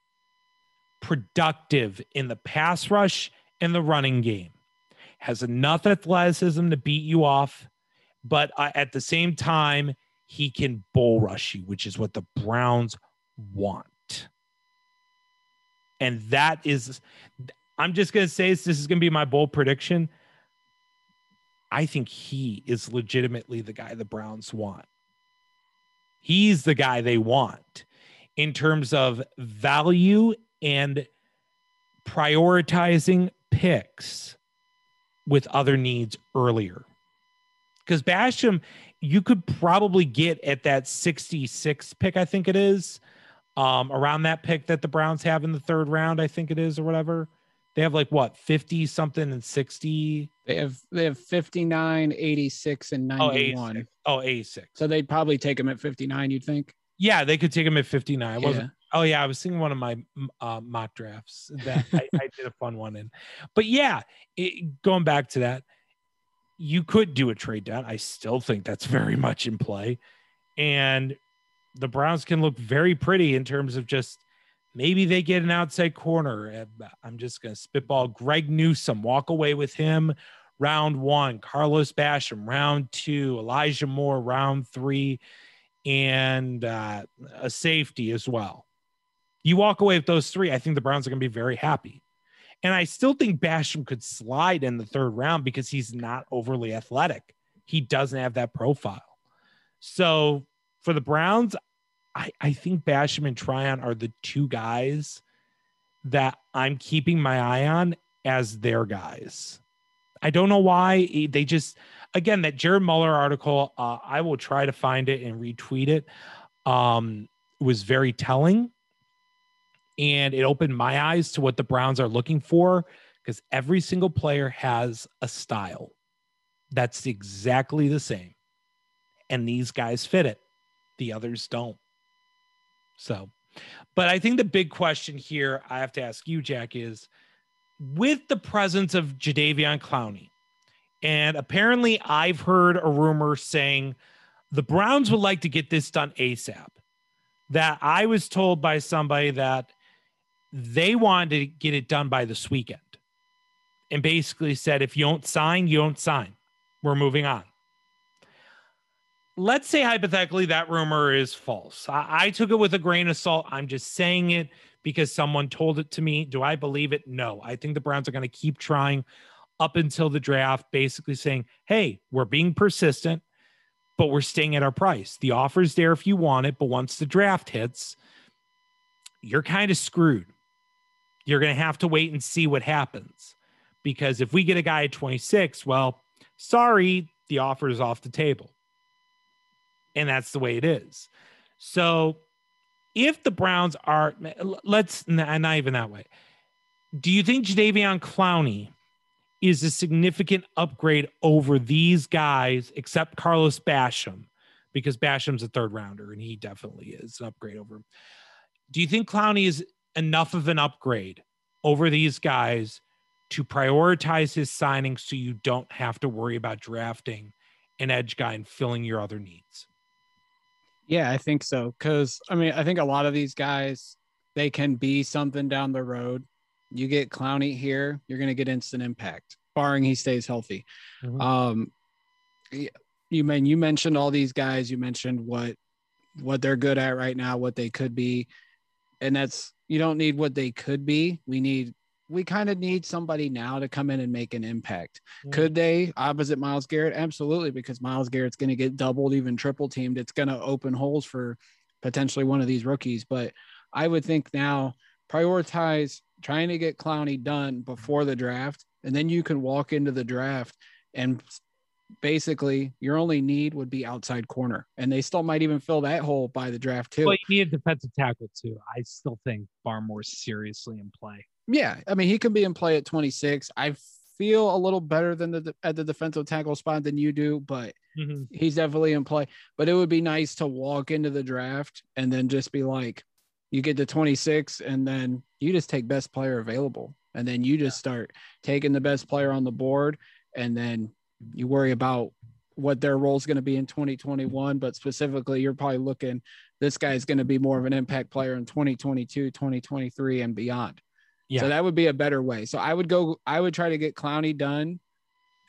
Productive in the pass rush and the running game. Has enough athleticism to beat you off, but uh, at the same time, he can bull rush you, which is what the Browns want. And that is, I'm just going to say this, this is going to be my bold prediction. I think he is legitimately the guy the Browns want. He's the guy they want in terms of value and prioritizing picks with other needs earlier. Because Basham, you could probably get at that 66 pick, I think it is, um, around that pick that the Browns have in the third round, I think it is, or whatever. They have like what 50 something and 60. They have they have 59, 86, and 91. Oh, 86. So they'd probably take him at 59, you'd think. Yeah, they could take him at 59. I Yeah. wasn't Oh yeah, I was seeing one of my uh, mock drafts that I, I did a fun one in. But yeah, it, going back to that, you could do a trade down. I still think that's very much in play, and the Browns can look very pretty in terms of just maybe they get an outside corner. I'm just gonna spitball Greg Newsome, walk away with him. Round one, Carlos Basham. Round two, Elijah Moore. Round three, and uh, a safety as well. You walk away with those three, I think the Browns are going to be very happy. And I still think Basham could slide in the third round because he's not overly athletic. He doesn't have that profile. So for the Browns, I, I think Basham and Tryon are the two guys that I'm keeping my eye on as their guys. I don't know why they just, again, that Jared Muller article, uh, I will try to find it and retweet it, um, was very telling and it opened my eyes to what the Browns are looking for because every single player has a style that's exactly the same. And these guys fit it, the others don't. So, but I think the big question here I have to ask you, Jack, is with the presence of Jadeveon Clowney, and apparently I've heard a rumor saying the Browns would like to get this done ASAP. That I was told by somebody that they wanted to get it done by this weekend and basically said if you don't sign you don't sign we're moving on let's say hypothetically that rumor is false. I, I, took it with a grain of salt. I'm just saying it because someone told it to me. Do i believe it? No. I think the browns are going to keep trying up until the draft basically saying hey we're being persistent but we're staying at our price. The offer's there if you want it but once the draft hits you're kind of screwed. You're going to have to wait and see what happens. Because if we get a guy at 26, well, sorry, the offer is off the table. And that's the way it is. So if the Browns are, let's not even that way. Do you think Jadeveon Clowney is a significant upgrade over these guys, except Carlos Basham, because Basham's a third rounder and he definitely is an upgrade over him? Do you think Clowney is enough of an upgrade over these guys to prioritize his signing so you don't have to worry about drafting an edge guy and filling your other needs. Yeah, I think so. Cause I mean, I think a lot of these guys, they can be something down the road. You get Clowney here, you're going to get instant impact, barring he stays healthy. Mm-hmm. Um, you mean you mentioned all these guys. You mentioned what what they're good at right now, what they could be, and that's you don't need what they could be. We need we kind of need somebody now to come in and make an impact. Could they opposite Myles Garrett? Absolutely, because Myles Garrett's going to get doubled, even triple teamed. It's going to open holes for potentially one of these rookies. But I would think now prioritize trying to get Clowney done before the draft, and then you can walk into the draft and basically your only need would be outside corner, and they still might even fill that hole by the draft too. Well, you need a defensive tackle too. I still think Barmore's seriously in play. Yeah, I mean he can be in play at 26. I feel a little better than the at the defensive tackle spot than you do, but mm-hmm. he's definitely in play. But it would be nice to walk into the draft and then just be like, you get to 26, and then you just take best player available, and then you just yeah. start taking the best player on the board, and then you worry about what their role is going to be in 2021 but specifically you're probably looking this guy is going to be more of an impact player in 2022 2023 and beyond yeah. so that would be a better way so i would go i would try to get clowney done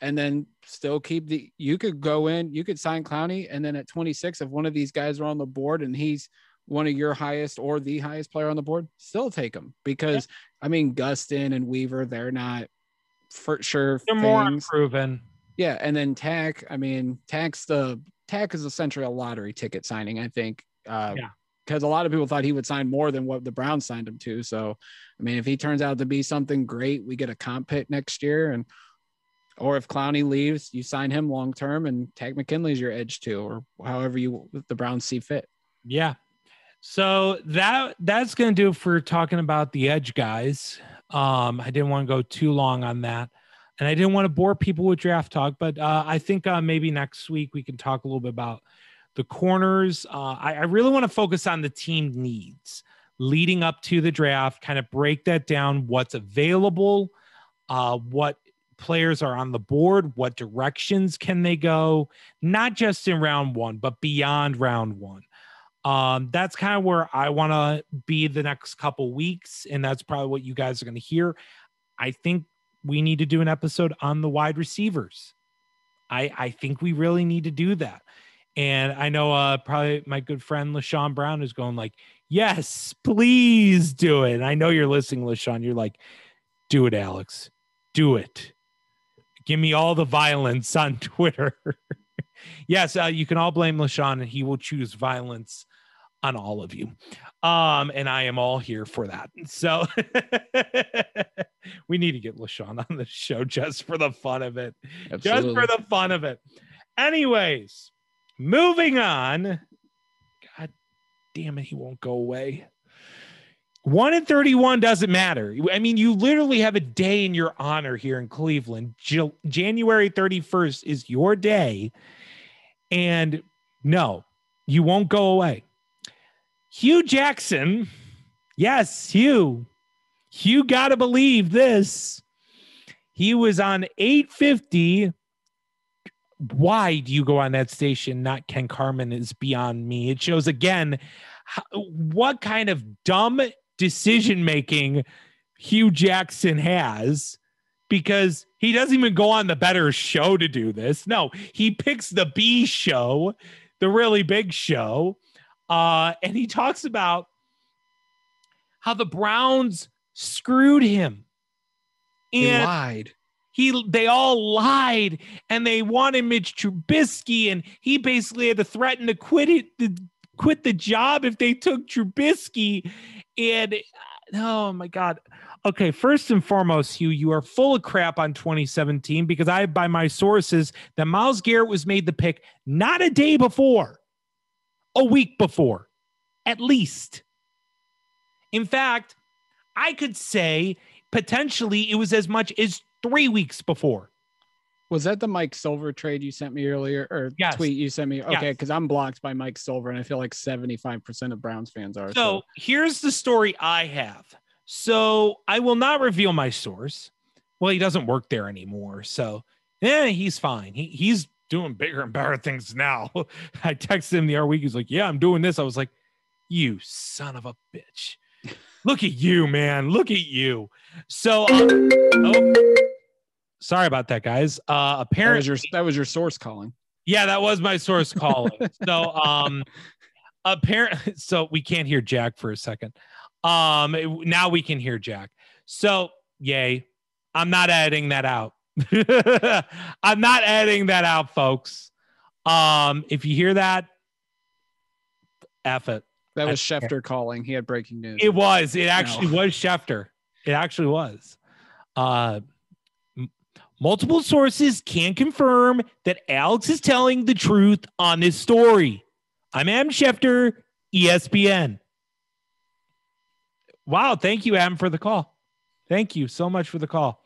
and then still keep the. You could go in, you could sign Clowney, and then at 26, if one of these guys are on the board and he's one of your highest or the highest player on the board, still take him because I mean Gustin and Weaver, they're not for sure. They're more things. unproven. Yeah, and then Takk. I mean, Takk's the Takk is essentially a lottery ticket signing. I think. Uh, Yeah. Because a lot of people thought he would sign more than what the Browns signed him to. So, I mean, if he turns out to be something great, we get a comp pit next year, and or if Clowney leaves, you sign him long term, and Takk McKinley's your edge too, or however you the Browns see fit. Yeah. So that that's gonna do for talking about the edge guys. Um, I didn't want to go too long on that, and I didn't want to bore people with draft talk. But uh, I think uh, maybe next week we can talk a little bit about the corners. Uh, I, I really want to focus on the team needs leading up to the draft. Kind of break that down. What's available? Uh, what players are on the board? What directions can they go? Not just in round one, but beyond round one um that's kind of where i want to be the next couple weeks and that's probably what you guys are going to hear i think we need to do an episode on the wide receivers i i think we really need to do that and i know uh probably my good friend lashawn brown is going like yes please do it and i know you're listening lashawn you're like do it alex do it give me all the violence on twitter yes uh, you can all blame lashawn and he will choose violence on all of you. Um, and I am all here for that. So we need to get LaShawn on the show just for the fun of it. Just for the fun of it. Anyways, moving on. God damn it, he won't go away. One in 31 doesn't matter. I mean, you literally have a day in your honor here in Cleveland. J- January 31st is your day. And no, you won't go away. Hue Jackson. Yes, Hue. Hugh got to believe this. He was on 850. Why do you go on that station? Not Ken Carman is beyond me. It shows again how, what kind of dumb decision making Hue Jackson has because he doesn't even go on the better show to do this. No, he picks the B show, the really big show. Uh, and he talks about how the Browns screwed him. And lied. He they all lied and they wanted Mitch Trubisky and he basically had to threaten to quit it to quit the job if they took Trubisky. And uh, oh my god. Okay first and foremost Hue you are full of crap on 2017 because I by my sources that Myles Garrett was made the pick not a day before a week before at least. In fact I could say potentially it was as much as three weeks before. Was that the Mike Silver trade you sent me earlier or Yes. tweet you sent me? Okay, Yes. because I'm blocked by Mike Silver and I feel like 75% of Browns fans are. So here's the story I have. So I will not reveal my source. Well, he doesn't work there anymore. So yeah, he's fine. He he's doing bigger and better things now. I texted him the other week. He's like, Yeah, I'm doing this. I was like, You son of a bitch. Look at you, man. Look at you. So um, oh, sorry about that, guys. Uh that was apparently your that was your source calling. Yeah, that was my source calling. so um apparently so we can't hear Jack for a second. Um now we can hear Jack. So yay. I'm not editing that out. I'm not editing that out, folks. Um if you hear that, F it. That was Schefter calling. He had breaking news. It was. It actually was Schefter. It actually was. Uh, multiple sources can confirm that Alex is telling the truth on this story. I'm Adam Schefter, ESPN. Wow. Thank you, Adam, for the call. Thank you so much for the call.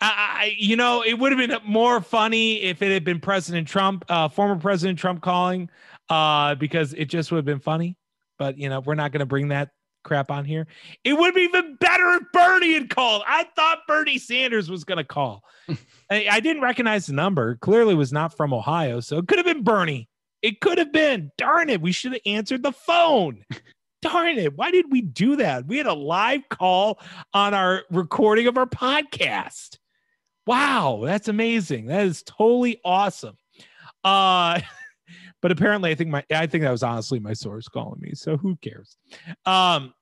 I- you know, it would have been more funny if it had been President Trump, uh, former President Trump calling, uh, because it just would have been funny. But you know, we're not going to bring that crap on here. It would be even better if Bernie had called. I thought Bernie Sanders was going to call. I, I didn't recognize the number. Clearly, was not from Ohio, so it could have been Bernie. It could have been. Darn it! We should have answered the phone. Darn it! Why did we do that? We had a live call on our recording of our podcast. Wow, that's amazing. That is totally awesome. Uh but apparently I think my I think that was honestly my source calling me. So who cares? Um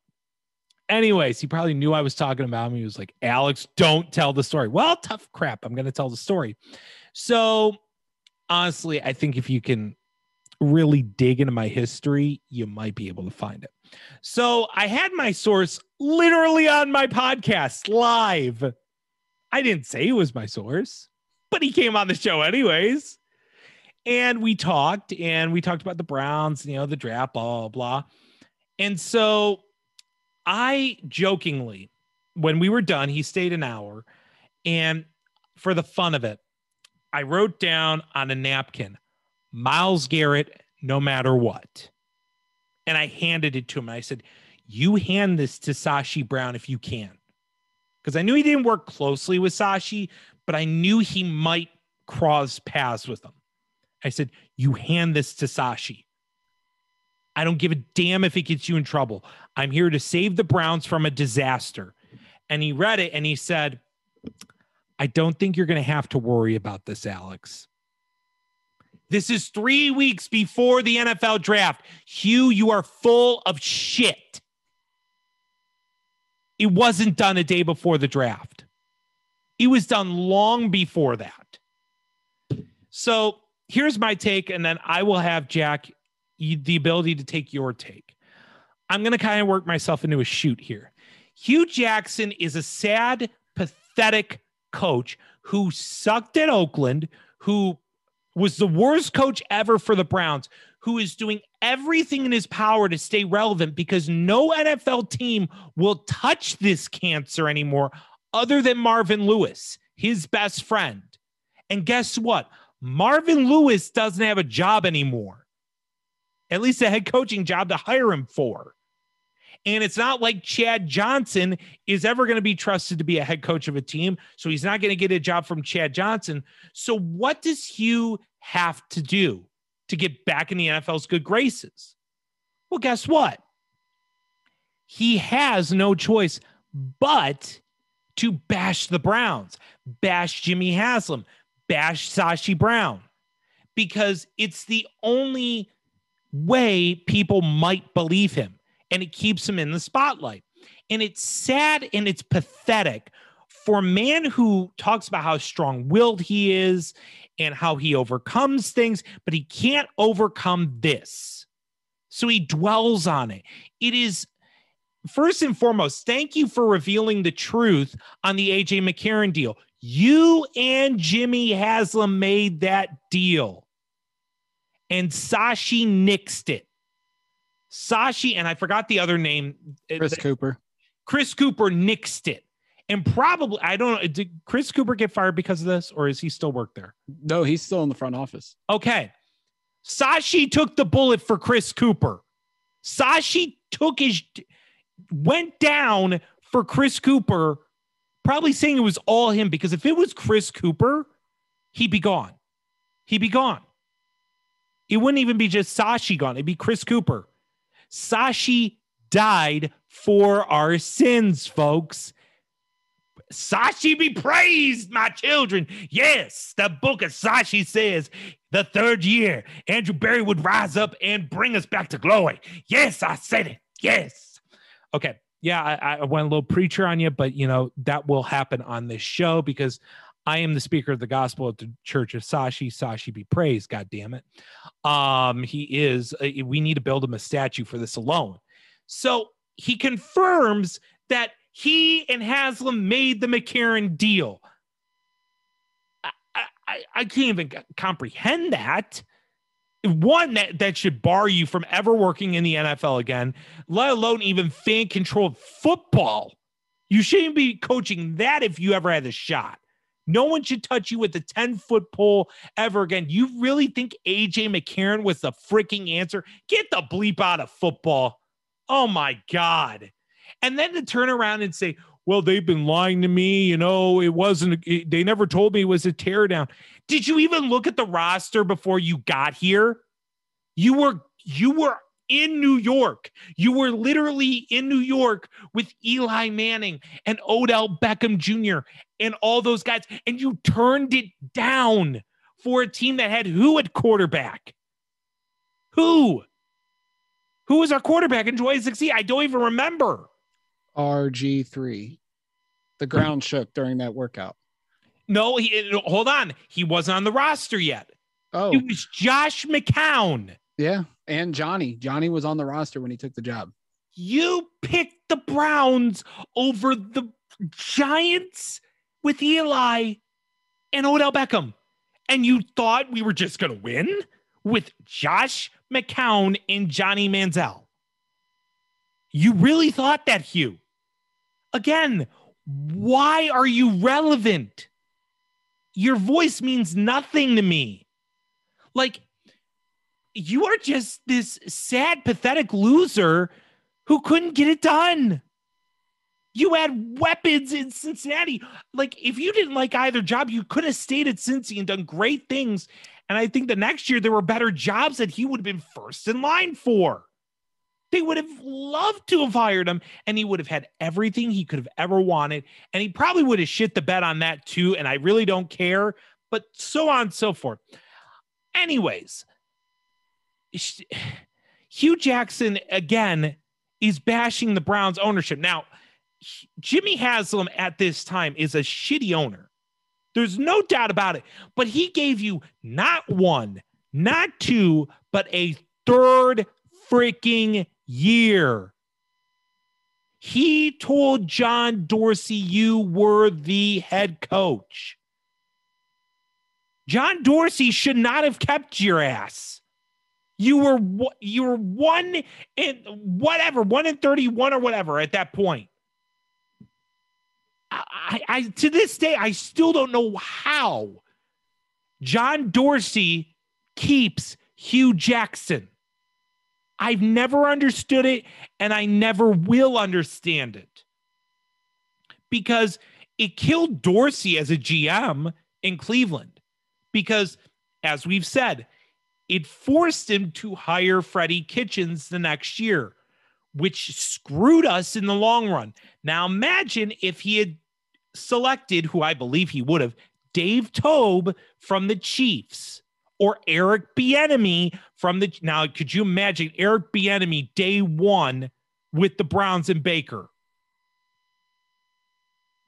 anyways, he probably knew I was talking about him. He was like, Alex, don't tell the story. Well, tough crap. I'm gonna tell the story. So honestly, I think if you can really dig into my history, you might be able to find it. So I had my source literally on my podcast live. I didn't say it was my source, but he came on the show anyways. And we talked and we talked about the Browns, you know, the draft, blah, blah, blah. And so I jokingly, when we were done, he stayed an hour. And for the fun of it, I wrote down on a napkin, Myles Garrett, no matter what. And I handed it to him. I said, You hand this to Sashi Brown if you can. Because I knew he didn't work closely with Sashi, but I knew he might cross paths with him. I said, You hand this to Sashi. I don't give a damn if it gets you in trouble. I'm here to save the Browns from a disaster. And he read it and he said, I don't think you're going to have to worry about this, Alex. This is three weeks before the NFL draft. Hue, you are full of shit. It wasn't done a day before the draft, it was done long before that. So here's my take, and then I will have Jack the ability to take your take. I'm going to kind of work myself into a shoot here. Hue Jackson is a sad, pathetic coach who sucked at Oakland, who was the worst coach ever for the Browns, who is doing everything in his power to stay relevant because no NFL team will touch this cancer anymore other than Marvin Lewis, his best friend. And guess what? Marvin Lewis doesn't have a job anymore at least a head coaching job to hire him for. And it's not like Chad Johnson is ever going to be trusted to be a head coach of a team. So he's not going to get a job from Chad Johnson. So, what does Hue have to do to get back in the NFL's good graces? Well, guess what? He has no choice but to bash the Browns, bash Jimmy Haslam, bash Sashi Brown, because it's the only way people might believe him and it keeps him in the spotlight. And it's sad and it's pathetic for a man who talks about how strong willed he is and how he overcomes things, but he can't overcome this. So he dwells on it. It is first and foremost, thank you for revealing the truth on the AJ McCarron deal. You and Jimmy Haslam made that deal and Sashi nixed it. Sashi, and I forgot the other name. Chris Cooper. Chris Cooper nixed it. And probably, I don't know, did Chris Cooper get fired because of this, or is he still work there? No, he's still in the front office. Okay. Sashi took the bullet for Chris Cooper. Sashi took his, went down for Chris Cooper, probably saying it was all him because if it was Chris Cooper, he'd be gone. He'd be gone. It wouldn't even be just Sashi gone, it'd be Chris Cooper. Sashi died for our sins, folks. Sashi be praised, my children. Yes, the book of Sashi says the third year, Andrew Berry would rise up and bring us back to glory. Yes, I said it. Yes. Okay. Yeah, I, I went a little preacher on you, but you know, that will happen on this show because I am the speaker of the gospel at the church of Sashi. Sashi be praised, God damn it. Um, he is, uh, we need to build him a statue for this alone. So he confirms that he and Haslam made the McCarron deal. I, I, I can't even comprehend that. One that, that should bar you from ever working in the NFL again, let alone even fan controlled football. You shouldn't be coaching that if you ever had the shot. No one should touch you with a 10 foot pole ever again. You really think AJ McCarron was the freaking answer? Get the bleep out of football. Oh my God. And then to turn around and say, well, they've been lying to me. You know, it wasn't, it, they never told me it was a teardown. Did you even look at the roster before you got here? You were, you were in New York. You were literally in New York with Eli Manning and Odell Beckham Jr. and all those guys, and you turned it down for a team that had who at quarterback? Who? Who was our quarterback in 2016? I don't even remember. RG3. The ground shook during that workout. No, he hold on. He wasn't on the roster yet. Oh, It was Josh McCown. Yeah. And Johnny. Johnny was on the roster when he took the job. You picked the Browns over the Giants with Eli and Odell Beckham. And you thought we were just going to win with Josh McCown and Johnny Manziel. You really thought that, Hue. Again, why are you relevant? Your voice means nothing to me. Like, you are just this sad, pathetic loser who couldn't get it done. You had weapons in Cincinnati. Like, if you didn't like either job, you could have stayed at Cincy and done great things. And I think the next year there were better jobs that he would have been first in line for. They would have loved to have hired him, and he would have had everything he could have ever wanted. And he probably would have shit the bed on that too. And I really don't care, but so on and so forth. Anyways, Hue Jackson again is bashing the Browns ownership. Now, Jimmy Haslam at this time is a shitty owner. There's no doubt about it. But he gave you not one, not two, but a third freaking year. He told John Dorsey you were the head coach. John Dorsey should not have kept your ass. You were you were one in whatever, one in 31 or whatever at that point. I, I to this day, I still don't know how John Dorsey keeps Hue Jackson. I've never understood it and I never will understand it because it killed Dorsey as a GM in Cleveland. Because, as we've said, it forced him to hire Freddie Kitchens the next year, which screwed us in the long run. Now, imagine if he had selected, who I believe he would have, Dave Toub from the Chiefs or Eric Bieniemy from the. Now, could you imagine Eric Bieniemy day one with the Browns and Baker?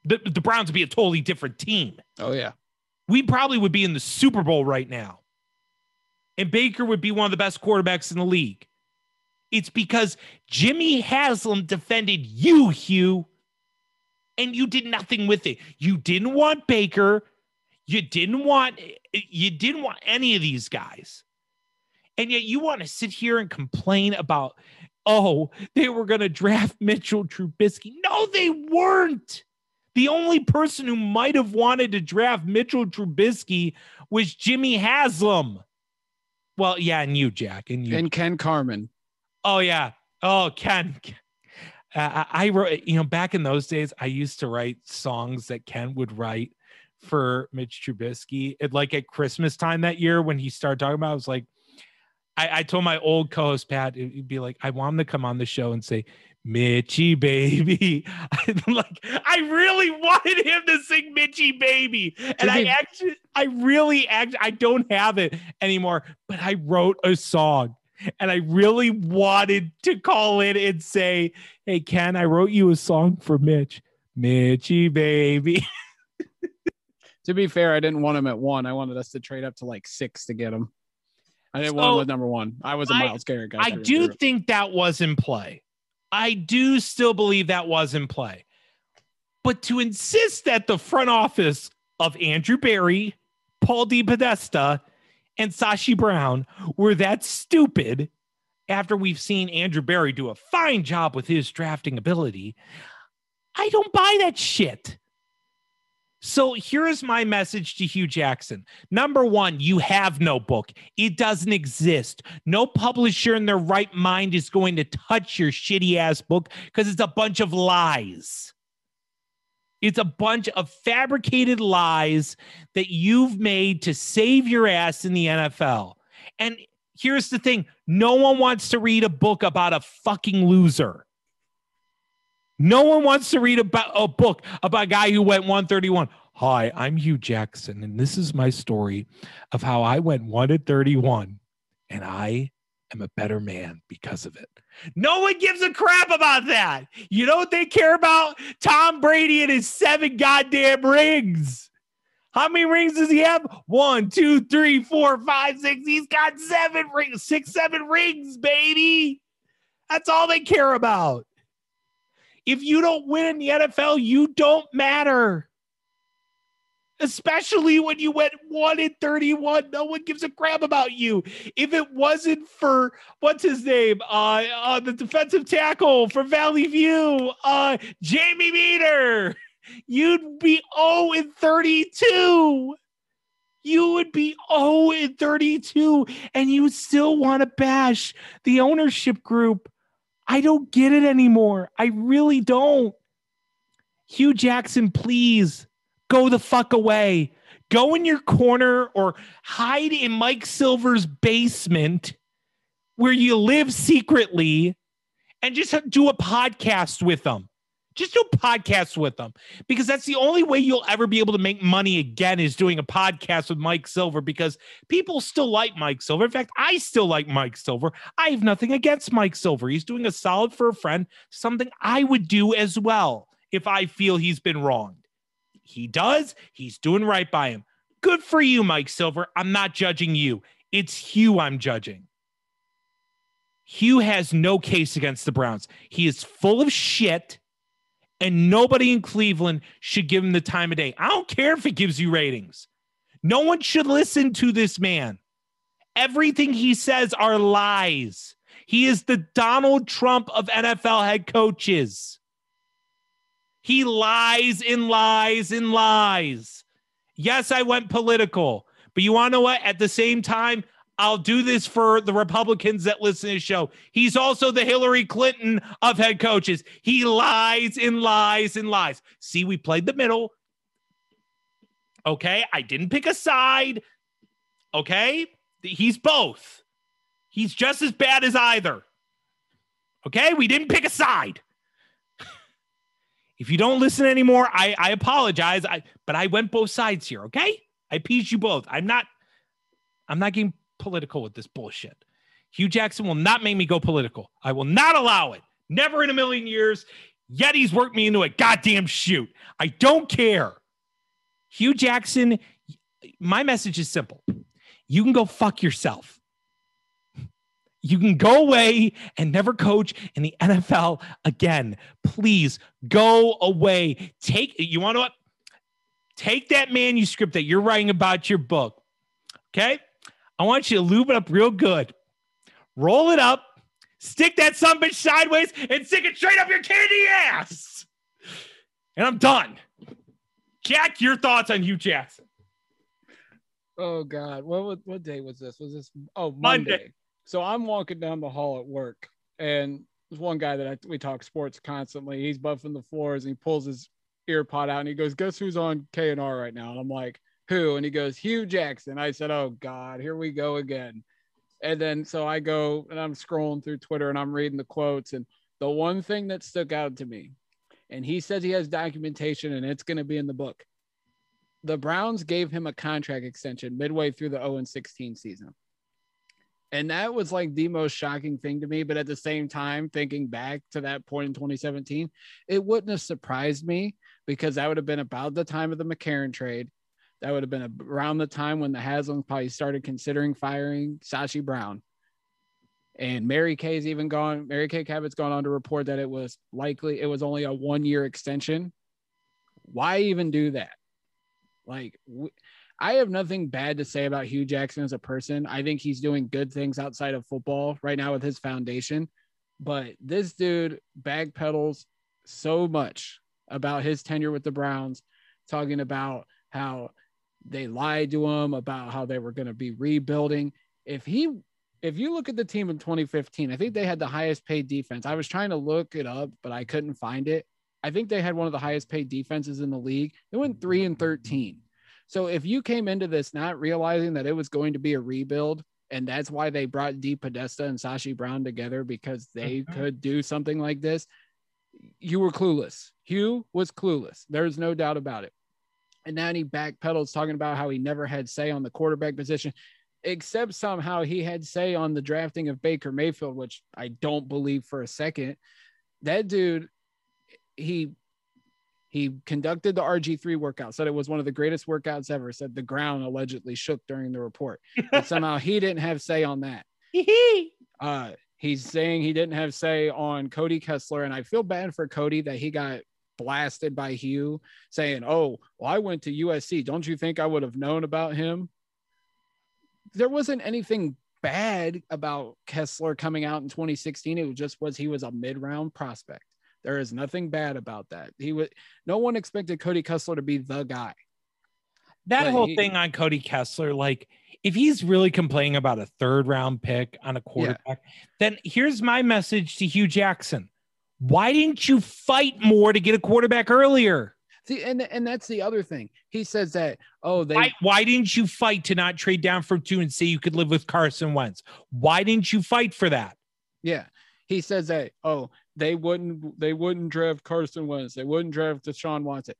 The, the Browns would be a totally different team Oh yeah. we probably would be in the Super Bowl right now. And Baker would be one of the best quarterbacks in the league. It's because Jimmy Haslam defended you, Hue, and you did nothing with it. You didn't want Baker. You didn't want you didn't want any of these guys. And yet you want to sit here and complain about, oh, they were going to draft Mitchell Trubisky. No, they weren't. The only person who might have wanted to draft Mitchell Trubisky was Jimmy Haslam. Well, yeah, and you, Jack, and you. And Ken Carman. oh, yeah. Oh, Ken. Uh, I wrote, you know, back in those days, I used to write songs that Ken would write for Mitch Trubisky. It like at Christmas time that year when he started talking about, it, I was like, I, I told my old co-host Pat, he'd be like, I want him to come on the show and say, Mitchy baby. like I really wanted him to sing Mitchy baby. And I actually I really act I don't have it anymore, but I wrote a song and I really wanted to call in and say, Hey Ken, I wrote you a song for Mitch. Mitchy baby. To be fair, I didn't want him at one. I wanted us to trade up to like six to get him. I didn't want him with number one. I was a Myles Garrett guy. I do think that was in play. I do still believe that was in play. But to insist that the front office of Andrew Berry, Paul DePodesta, and Sashi Brown were that stupid after we've seen Andrew Berry do a fine job with his drafting ability, I don't buy that shit. So here's my message to Hue Jackson. Number one, you have no book. It doesn't exist. No publisher in their right mind is going to touch your shitty ass book because it's a bunch of lies. It's a bunch of fabricated lies that you've made to save your ass in the NFL. And Here's the thing no one wants to read a book about a fucking loser. No one wants to read about a book about a guy who went 131. Hi, I'm Hue Jackson, and this is my story of how I went 1 at 31, and I am a better man because of it. No one gives a crap about that. You know what they care about? Tom Brady and his seven goddamn rings. How many rings does he have? One, two, three, four, five, six. He's got seven rings, six, seven rings, baby. That's all they care about. If you don't win in the NFL, you don't matter. Especially when you went one in 31. No one gives a crap about you. If it wasn't for what's his name? Uh, uh the defensive tackle for Valley View, uh Jamie Meder, you'd be 0 in 32 you would be 0 in 32 and you still want to bash the ownership group. I don't get it anymore. I really don't. Hue Jackson, please go the fuck away. Go in your corner or hide in Mike Silver's basement where you live secretly and just do a podcast with them. Just do podcasts with them because that's the only way you'll ever be able to make money again is doing a podcast with Mike Silver because people still like Mike Silver. In fact, I still like Mike Silver. I have nothing against Mike Silver. He's doing a solid for a friend, something I would do as well if I feel he's been wronged. He does. He's doing right by him. Good for you, Mike Silver. I'm not judging you. It's Hue I'm judging. Hue has no case against the Browns. He is full of shit and nobody in Cleveland should give him the time of day. I don't care if it gives you ratings. No one should listen to this man. Everything he says are lies. He is the Donald Trump of NFL head coaches. He lies and lies and lies. Yes, I went political, but you want to know what? At the same time, I'll do this for the Republicans that listen to the show. He's also the Hillary Clinton of head coaches. He lies and lies and lies. See, we played the middle. Okay. I didn't pick a side. Okay. He's both. He's just as bad as either. Okay. We didn't pick a side. if you don't listen anymore, I, I apologize. I, but I went both sides here. Okay. I appeased you both. I'm not, I'm not getting political with this bullshit. Hue Jackson will not make me go political. I will not allow it. Never in a million years. Yet he's worked me into a goddamn shoot. I don't care. Hue Jackson, my message is simple. You can go fuck yourself. You can go away and never coach in the NFL again. Please go away. Take you want to? Take that manuscript that you're writing about your book. Okay? I want you to lube it up real good. Roll it up, stick that son bitch sideways, and stick it straight up your candy ass. And I'm done. Jack, your thoughts on Hue Jackson? Oh God, what what, what day was this? Was this oh Monday. Monday? So I'm walking down the hall at work, and there's one guy that I, we talk sports constantly. He's buffing the floors, and he pulls his ear pod out, and he goes, "Guess who's on K and R right now?" And I'm like, who? And he goes, Hue Jackson. I said, oh God, here we go again. And then so I go and I'm scrolling through Twitter and I'm reading the quotes. And the one thing that stuck out to me, and he says he has documentation and it's going to be in the book. The Browns gave him a contract extension midway through the 0 16 season. And that was like the most shocking thing to me. But at the same time, thinking back to that point in 2017, it wouldn't have surprised me because that would have been about the time of the McCarron trade. That would have been around the time when the Haslams probably started considering firing Sashi Brown. And Mary Kay's even gone, Mary Kay Cabot's gone on to report that it was likely it was only a one year extension. Why even do that? Like, I have nothing bad to say about Hue Jackson as a person. I think he's doing good things outside of football right now with his foundation. But this dude backpedals so much about his tenure with the Browns, talking about how they lied to him about how they were going to be rebuilding. If he, if you look at the team in 2015, I think they had the highest paid defense. I was trying to look it up, but I couldn't find it. I think they had one of the highest paid defenses in the league. They went three and 13. So if you came into this not realizing that it was going to be a rebuild And that's why they brought DePodesta and Sashi Brown together because they could do something like this. You were clueless. Hue was clueless. There's no doubt about it. And now he backpedals talking about how he never had say on the quarterback position, except somehow he had say on the drafting of Baker Mayfield, which I don't believe for a second. That dude, he he conducted the RG3 workout, said it was one of the greatest workouts ever, said the ground allegedly shook during the report. But somehow he didn't have say on that. Uh, he's saying he didn't have say on Cody Kessler, and I feel bad for Cody that he got blasted by Hue saying, "Oh, well, I went to USC. Don't you think I would have known about him?" There wasn't anything bad about Kessler coming out in 2016. It just was he was a mid-round prospect. There is nothing bad about that. He was no one expected Cody Kessler to be the guy. that But whole he- thing on Cody Kessler, like if he's really complaining about a third round pick on a quarterback, then here's my message to Hue Jackson. Why didn't you fight more to get a quarterback earlier? See, and and that's the other thing. He says that oh they Why, why didn't you fight to not trade down from two and say you could live with Carson Wentz? Why didn't you fight for that? Yeah. He says that, oh, they wouldn't they wouldn't draft Carson Wentz. They wouldn't draft Deshaun Watson.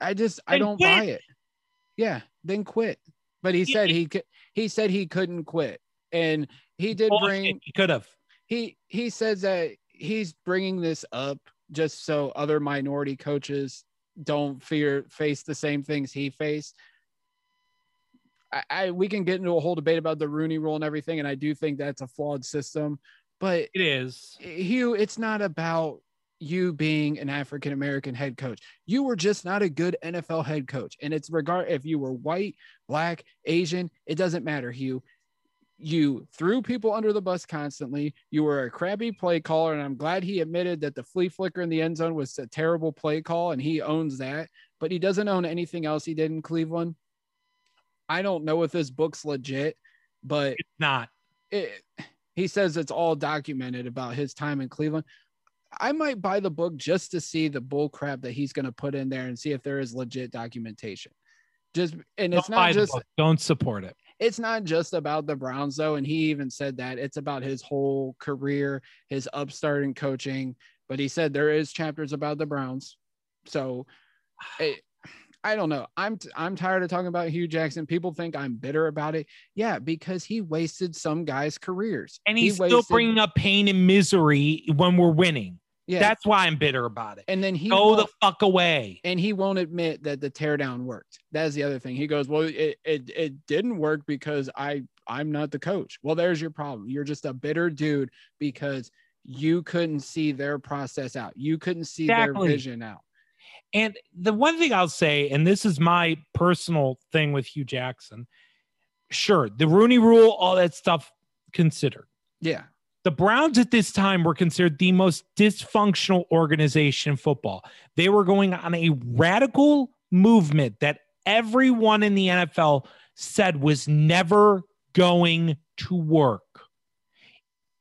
I just I don't quit. buy it. Yeah, then quit. But he said he could he said he couldn't quit. And he did Bullshit, bring he could have. he he says that he's bringing this up just so other minority coaches don't fear face the same things he faced. I, I we can get into a whole debate about the Rooney rule and everything, and I do think that's a flawed system. But It is. Hue, it's not about you being an African American head coach. You were just not a good NFL head coach. And it's regard if you were white, black, Asian, it doesn't matter, Hue. You threw people under the bus constantly. You were a crabby play caller. And I'm glad he admitted that the flea flicker in the end zone was a terrible play call and he owns that, but he doesn't own anything else he did in Cleveland. I don't know if this book's legit, but It's not. it, he says it's all documented about his time in Cleveland. I might buy the book just to see the bull crap that he's going to put in there and see if there is legit documentation. Just and it's Don't buy not just. Don't support it. It's not just about the Browns though, and he even said that it's about his whole career, his upstart in coaching. But he said there is chapters about the Browns, so it, I don't know. I'm t- I'm tired of talking about Hue Jackson. People think I'm bitter about it. Yeah, because he wasted some guys' careers, And He he's still bringing up pain and misery when we're winning. Yeah, That's why I'm bitter about it. and then he Go the fuck away. and he won't admit that the teardown worked. That's the other thing. He goes, "Well, it, it it didn't work because I I'm not the coach." Well, there's your problem. You're just a bitter dude because you couldn't see their process out. You couldn't see Exactly. their vision out. And the one thing I'll say, and this is my personal thing with Hue Jackson, sure, the Rooney rule, all that stuff considered. Yeah. The Browns at this time were considered the most dysfunctional organization in football. They were going on a radical movement that everyone in the NFL said was never going to work.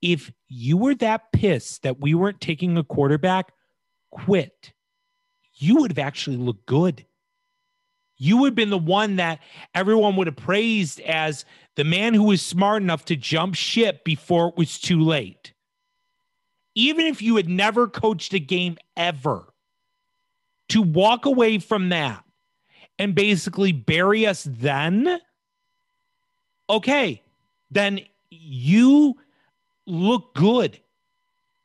If you were that pissed that we weren't taking a quarterback, quit. You would have actually looked good. You would have been the one that everyone would have praised as the man who was smart enough to jump ship before it was too late. Even if you had never coached a game ever, to walk away from that and basically bury us then, okay, then you look good.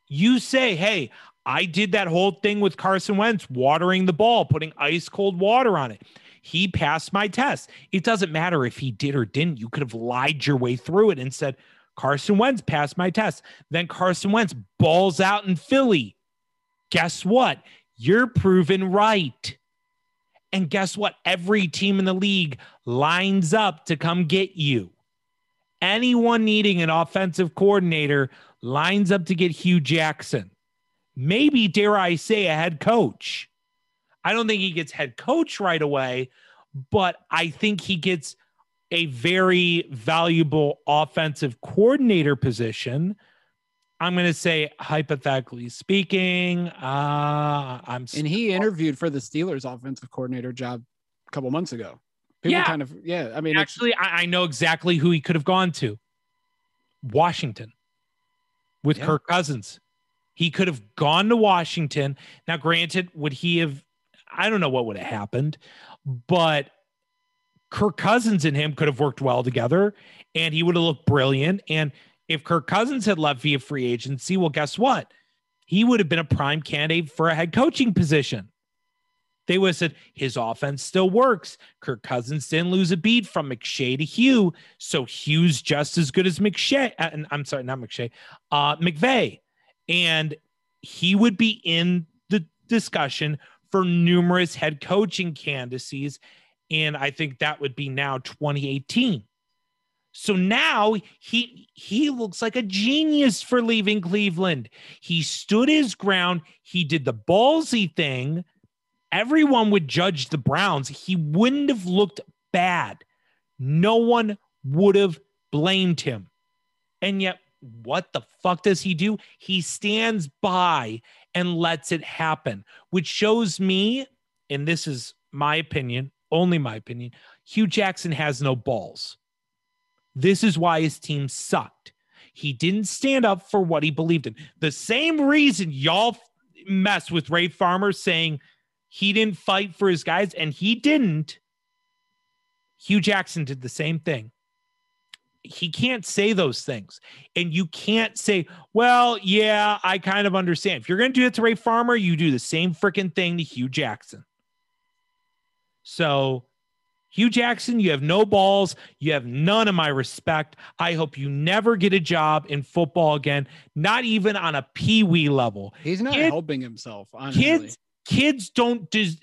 You say, hey, I did that whole thing with Carson Wentz, watering the ball, putting ice cold water on it. He passed my test. It doesn't matter if he did or didn't. You could have lied your way through it and said, Carson Wentz passed my test. Then Carson Wentz balls out in Philly. Guess what? You're proven right. And guess what? Every team in the league lines up to come get you. Anyone needing an offensive coordinator lines up to get Hue Jackson. Maybe, dare I say, a head coach. I don't think he gets head coach right away, but I think he gets a very valuable offensive coordinator position. I'm going to say, hypothetically speaking, uh, I'm And he interviewed for the Steelers offensive coordinator job a couple months ago. People Yeah. kind of yeah, I mean actually, I, I know exactly who he could have gone to Washington with Yeah. Kirk Cousins. He could have gone to Washington. Now, granted, would he have? I don't know what would have happened, but Kirk Cousins and him could have worked well together and he would have looked brilliant. And if Kirk Cousins had left via free agency, well, guess what? He would have been a prime candidate for a head coaching position. They would have said his offense still works. Kirk Cousins didn't lose a beat from McShay to Hue, so Hue's just as good as McShay. uh, And I'm sorry, not McShay, uh, McVay, and he would be in the discussion for numerous head coaching candidacies, and I think that would be now 2018. So now he he looks like a genius for leaving Cleveland. He stood his ground. He did the ballsy thing everyone would judge the Browns. He wouldn't have looked bad. No one would have blamed him. And yet, what the fuck does he do? He stands by and lets it happen, which shows me, and this is my opinion, only my opinion, Hue Jackson has no balls. This is why his team sucked. He didn't stand up for what he believed in. The same reason y'all mess with Ray Farmer saying he didn't fight for his guys, and he didn't. Hue Jackson did the same thing. He can't say those things. And you can't say, well, yeah, I kind of understand. If you're going to do it to Ray Farmer, you do the same freaking thing to Hue Jackson. So, Hue Jackson, you have no balls. You have none of my respect. I hope you never get a job in football again, not even on a pee wee level. He's not Kid- helping himself. Honestly. Kids, kids don't des-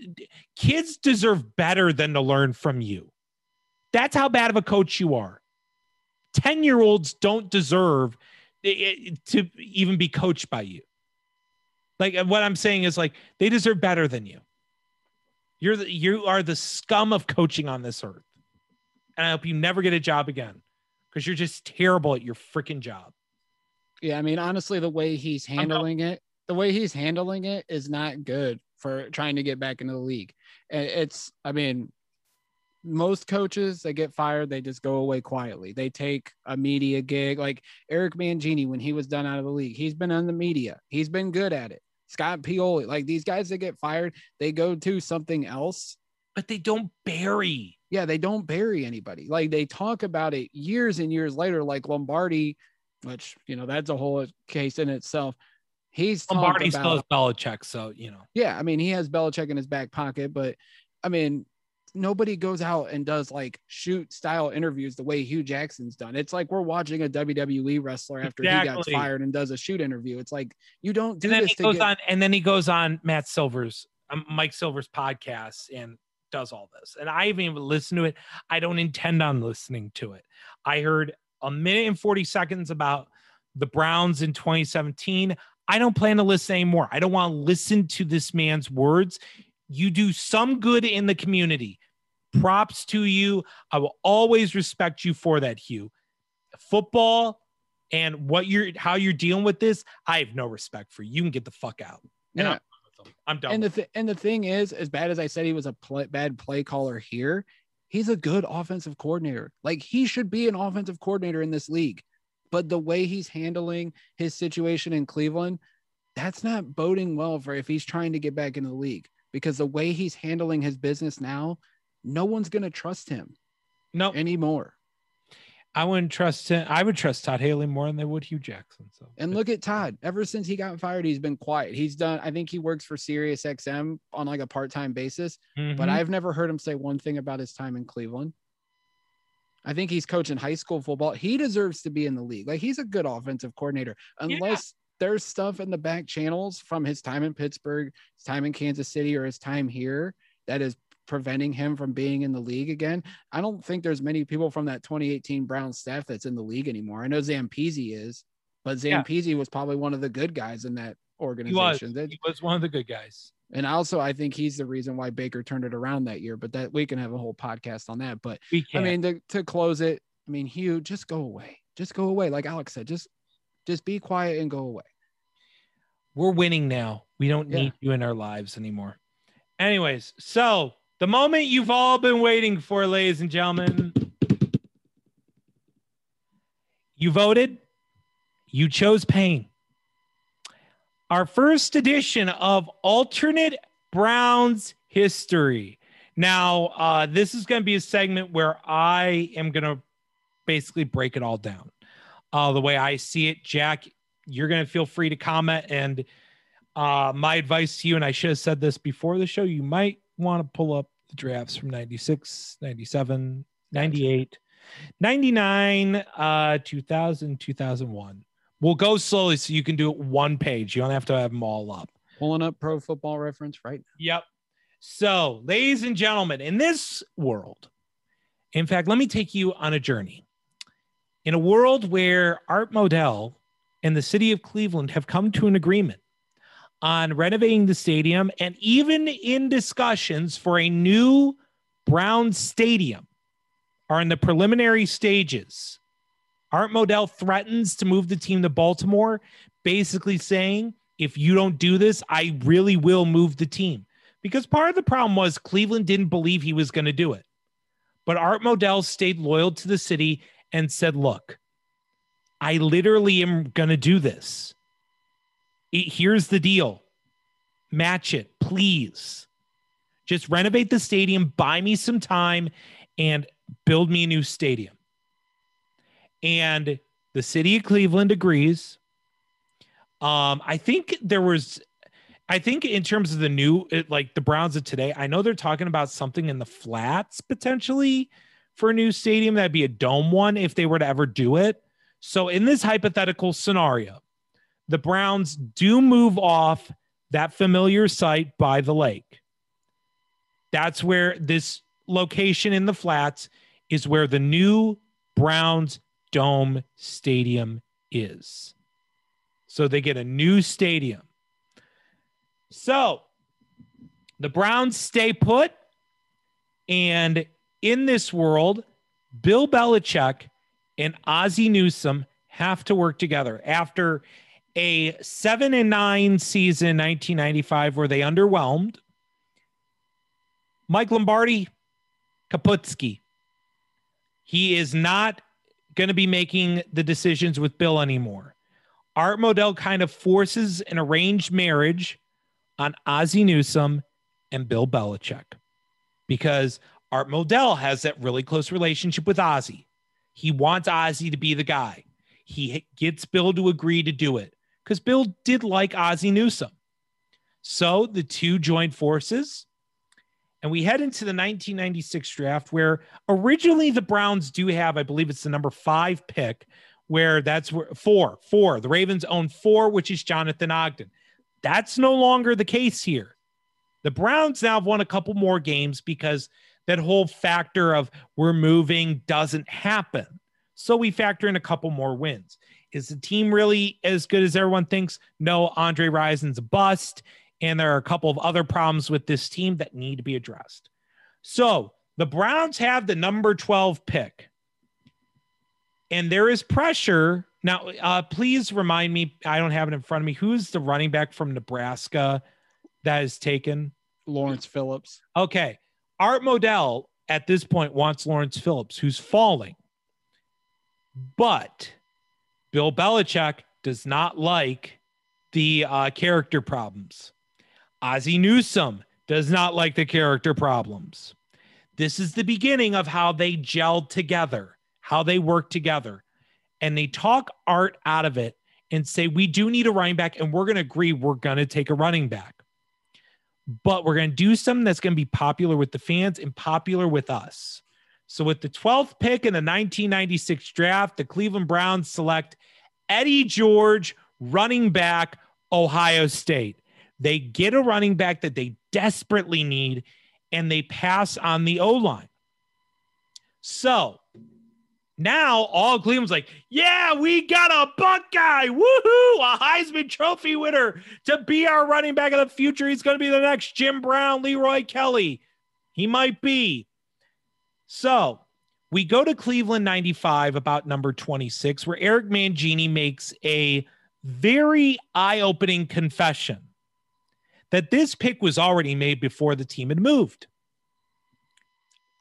kids deserve better than to learn from you. That's how bad of a coach you are. 10 year olds don't deserve to even be coached by you. Like uh, what I'm saying is like they deserve better than you. You're the, you are the scum of coaching on this earth. And I hope you never get a job again because you're just terrible at your freaking job. Yeah, I mean, honestly, the way he's handling it, the way he's handling it is not good for trying to get back into the league. And it's, I mean, most coaches that get fired, they just go away quietly. They take a media gig, like Eric Mangini when he was done out of the league. He's been on the media. He's been good at it. Scott Pioli, like these guys that get fired, they go to something else. But they don't bury. Yeah, they don't bury anybody. Like they talk about it years and years later, like Lombardi, which you know that's a whole case in itself. He's Lombardi about, still has Belichick, so you know. yeah, I mean, he has Belichick in his back pocket, but I mean, nobody goes out and does like shoot style interviews the way Hue Jackson's done. It's like we're watching a WWE wrestler after he got fired and does a shoot interview. It's like you don't do and then this he goes get, on and then he goes on matt silver's um, mike silver's podcast and does all this. And i haven't even listened to it. I don't intend on listening to it. I heard a minute and 40 seconds about the browns in 2017 i don't plan to listen anymore. I don't want to listen to this man's words. You do some good in the community props to you i will always respect you for that hue football and what you're how you're dealing with this i have no respect for you you can get the fuck out and Yeah. I'm done. I'm done. and the th- and the thing is, as bad as I said he was a play- bad play caller here, he's a good offensive coordinator. Like he should be an offensive coordinator in this league. But the way he's handling his situation in Cleveland, that's not boding well for if he's trying to get back into the league. Because the way he's handling his business now, no one's gonna trust him no, anymore. I wouldn't trust him. I would trust Todd Haley more than they would Hue Jackson. So And look at Todd. Ever since he got fired, he's been quiet. He's done. I think he works for Sirius XM on like a part-time basis. but Mhm. I've never heard him say one thing about his time in Cleveland. I think he's coaching high school football. He deserves to be in the league. Like he's a good offensive coordinator, Yeah. unless there's stuff in the back channels from his time in Pittsburgh, his time in Kansas City, or his time here that is preventing him from being in the league again. I don't think there's many people from that 2018 Brown staff that's in the league anymore. I know Zampese is, but Yeah. Zampese was probably one of the good guys in that he was. organization. He was one of the good guys. and also, I think he's the reason why Baker turned it around that year. But that we can have a whole podcast on that. But I mean, to, to close it, I mean, Hue, just go away. Just go away. Like Alex said, just just be quiet and go away. we're winning now. We don't Yeah. need you in our lives anymore. Anyways, so the moment you've all been waiting for, ladies and gentlemen, You voted, you chose pain. Our first edition of alternate Browns history. Now, uh, this is going to be a segment where I am going to basically break it all down. Uh, the way I see it, Jack, you're going to feel free to comment. And uh, my advice to you, and I should have said this before the show, you might want to pull up the drafts from 96, 97, 98, 99, uh, 2000, 2001. We'll go slowly so you can do it one page. You don't have to have them all up. Pulling up pro football reference right now. Yep. So, ladies and gentlemen, in this world, in fact, let me take you on a journey. In a world where Art Modell and the city of Cleveland have come to an agreement on renovating the stadium and even in discussions for a new Brown stadium are in the preliminary stages. Art Modell threatens to move the team to Baltimore, basically saying, if you don't do this, I really will move the team. Because part of the problem was Cleveland didn't believe he was going to do it. But Art Modell stayed loyal to the city and said, look, I literally am going to do this. Here's the deal match it, please. Just renovate the stadium, buy me some time, and build me a new stadium. And the city of Cleveland agrees. Um, I think there was, I think in terms of the new, like the Browns of today, I know they're talking about something in the flats potentially for a new stadium. That'd be a dome one if they were to ever do it. So in this hypothetical scenario, the Browns do move off that familiar site by the lake. That's where this location in the flats is where the new Browns Dome Stadium is. So they get a new stadium. So the Browns stay put. And in this world, Bill Belichick and Ozzie Newsome have to work together after a seven and nine season in 1995 where they underwhelmed. Mike Lombardi, Kaputski. He is not going to be making the decisions with Bill anymore. Art Modell kind of forces an arranged marriage on Ozzie Newsome and Bill Belichick because Art Modell has that really close relationship with Ozzie. He wants Ozzie to be the guy. He gets Bill to agree to do it because Bill did like Ozzie Newsome. So the two joined forces. And we head into the 1996 draft, where originally the Browns do have, I believe it's the number five pick, where that's where four, four. The Ravens own four, which is Jonathan Ogden. That's no longer the case here. The Browns now have won a couple more games because that whole factor of we're moving doesn't happen. So we factor in a couple more wins. Is the team really as good as everyone thinks? No, Andre Rison's a bust. And there are a couple of other problems with this team that need to be addressed. So the Browns have the number 12 pick. And there is pressure. Now, uh, please remind me, I don't have it in front of me. Who's the running back from Nebraska that is taken? Lawrence Phillips. Okay. Art Modell at this point wants Lawrence Phillips, who's falling. But Bill Belichick does not like the uh, character problems. Ozzie Newsome does not like the character problems. This is the beginning of how they gelled together, how they work together. And they talk art out of it and say, we do need a running back, and we're going to agree we're going to take a running back. But we're going to do something that's going to be popular with the fans and popular with us. So, with the 12th pick in the 1996 draft, the Cleveland Browns select Eddie George, running back, Ohio State. They get a running back that they desperately need, and they pass on the O line. So now all Cleveland's like, yeah, we got a Buckeye, woohoo, a Heisman Trophy winner to be our running back of the future. He's going to be the next Jim Brown, Leroy Kelly. He might be. So we go to Cleveland 95, about number 26, where Eric Mangini makes a very eye opening confession that this pick was already made before the team had moved.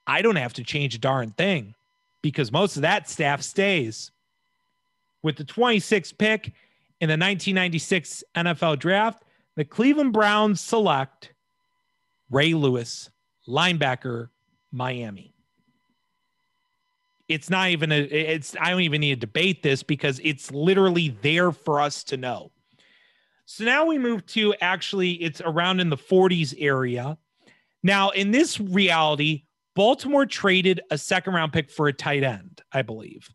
I don't have to change a darn thing because most of that staff stays. With the 26th pick in the 1996 NFL draft, the Cleveland Browns select Ray Lewis, linebacker, Miami. It's not even a it's I don't even need to debate this because it's literally there for us to know. So now we move to actually it's around in the 40s area. Now, in this reality, Baltimore traded a second round pick for a tight end, I believe.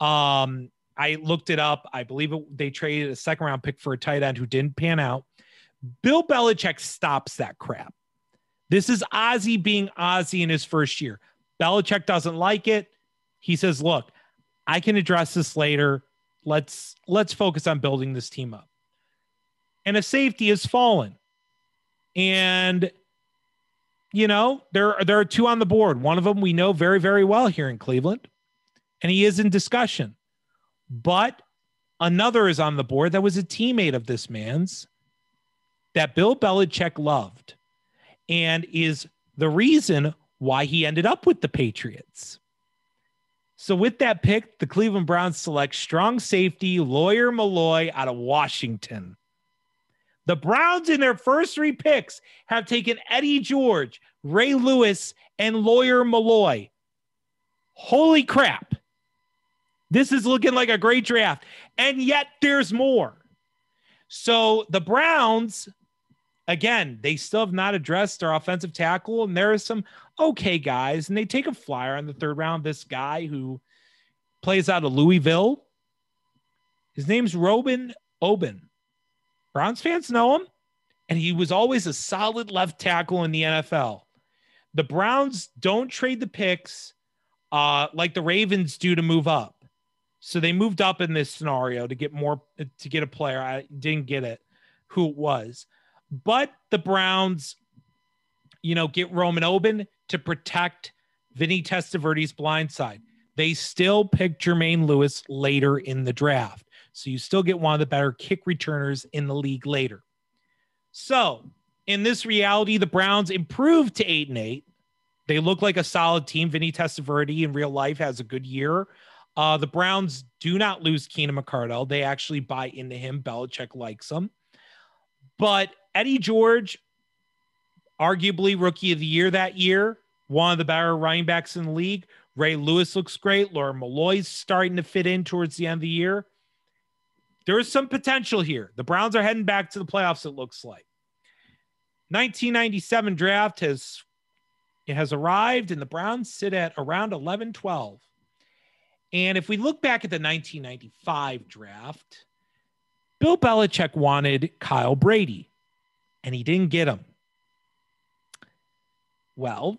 Um, I looked it up. I believe it, they traded a second round pick for a tight end who didn't pan out. Bill Belichick stops that crap. This is Ozzie being Ozzie in his first year. Belichick doesn't like it. He says, "Look, I can address this later. Let's let's focus on building this team up." And a safety has fallen. And you know, there there are two on the board. One of them we know very very well here in Cleveland, and he is in discussion. But another is on the board that was a teammate of this man's that Bill Belichick loved and is the reason why he ended up with the Patriots. So, with that pick, the Cleveland Browns select strong safety Lawyer Milloy out of Washington. The Browns, in their first three picks, have taken Eddie George, Ray Lewis, and Lawyer Milloy. Holy crap. This is looking like a great draft. And yet there's more. So the Browns, again, they still have not addressed their offensive tackle. And there are some okay guys. And they take a flyer on the third round. This guy who plays out of Louisville. His name's Roman Oben. Browns fans know him. And he was always a solid left tackle in the NFL. The Browns don't trade the picks uh, like the Ravens do to move up. So they moved up in this scenario to get more to get a player. I didn't get it who it was. But the Browns, you know, get Roman Oben to protect Vinny Testaverde's blind side. They still pick Jermaine Lewis later in the draft. So you still get one of the better kick returners in the league later. So in this reality, the Browns improved to eight and eight. They look like a solid team. Vinny Testaverde in real life has a good year. Uh, the Browns do not lose Keenan McCardell. They actually buy into him. Belichick likes him. But Eddie George, arguably rookie of the year that year, one of the better running backs in the league. Ray Lewis looks great. Lawyer Milloy's starting to fit in towards the end of the year. There is some potential here. The Browns are heading back to the playoffs, it looks like. 1997 draft has it has arrived, and the Browns sit at around 11 12. And if we look back at the 1995 draft, Bill Belichick wanted Kyle Brady, and he didn't get him. Well,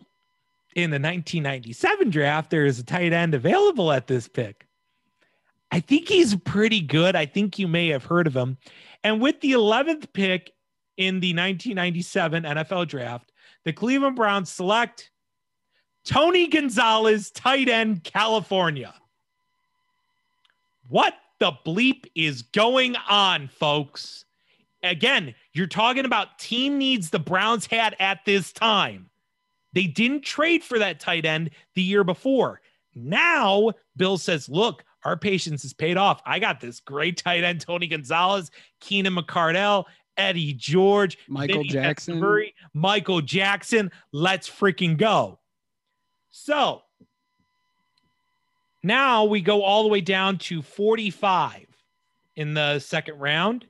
in the 1997 draft, there is a tight end available at this pick. I think he's pretty good. I think you may have heard of him. And with the 11th pick in the 1997 NFL draft, the Cleveland Browns select Tony Gonzalez, tight end, California. What the bleep is going on, folks? Again, you're talking about team needs the Browns had at this time. They didn't trade for that tight end the year before. Now, Bill says, look, our patience is paid off. I got this great tight end, Tony Gonzalez, Keenan McCardell, Eddie George, Michael Vinny Jackson. Michael Jackson. Let's freaking go. So now we go all the way down to 45 in the second round.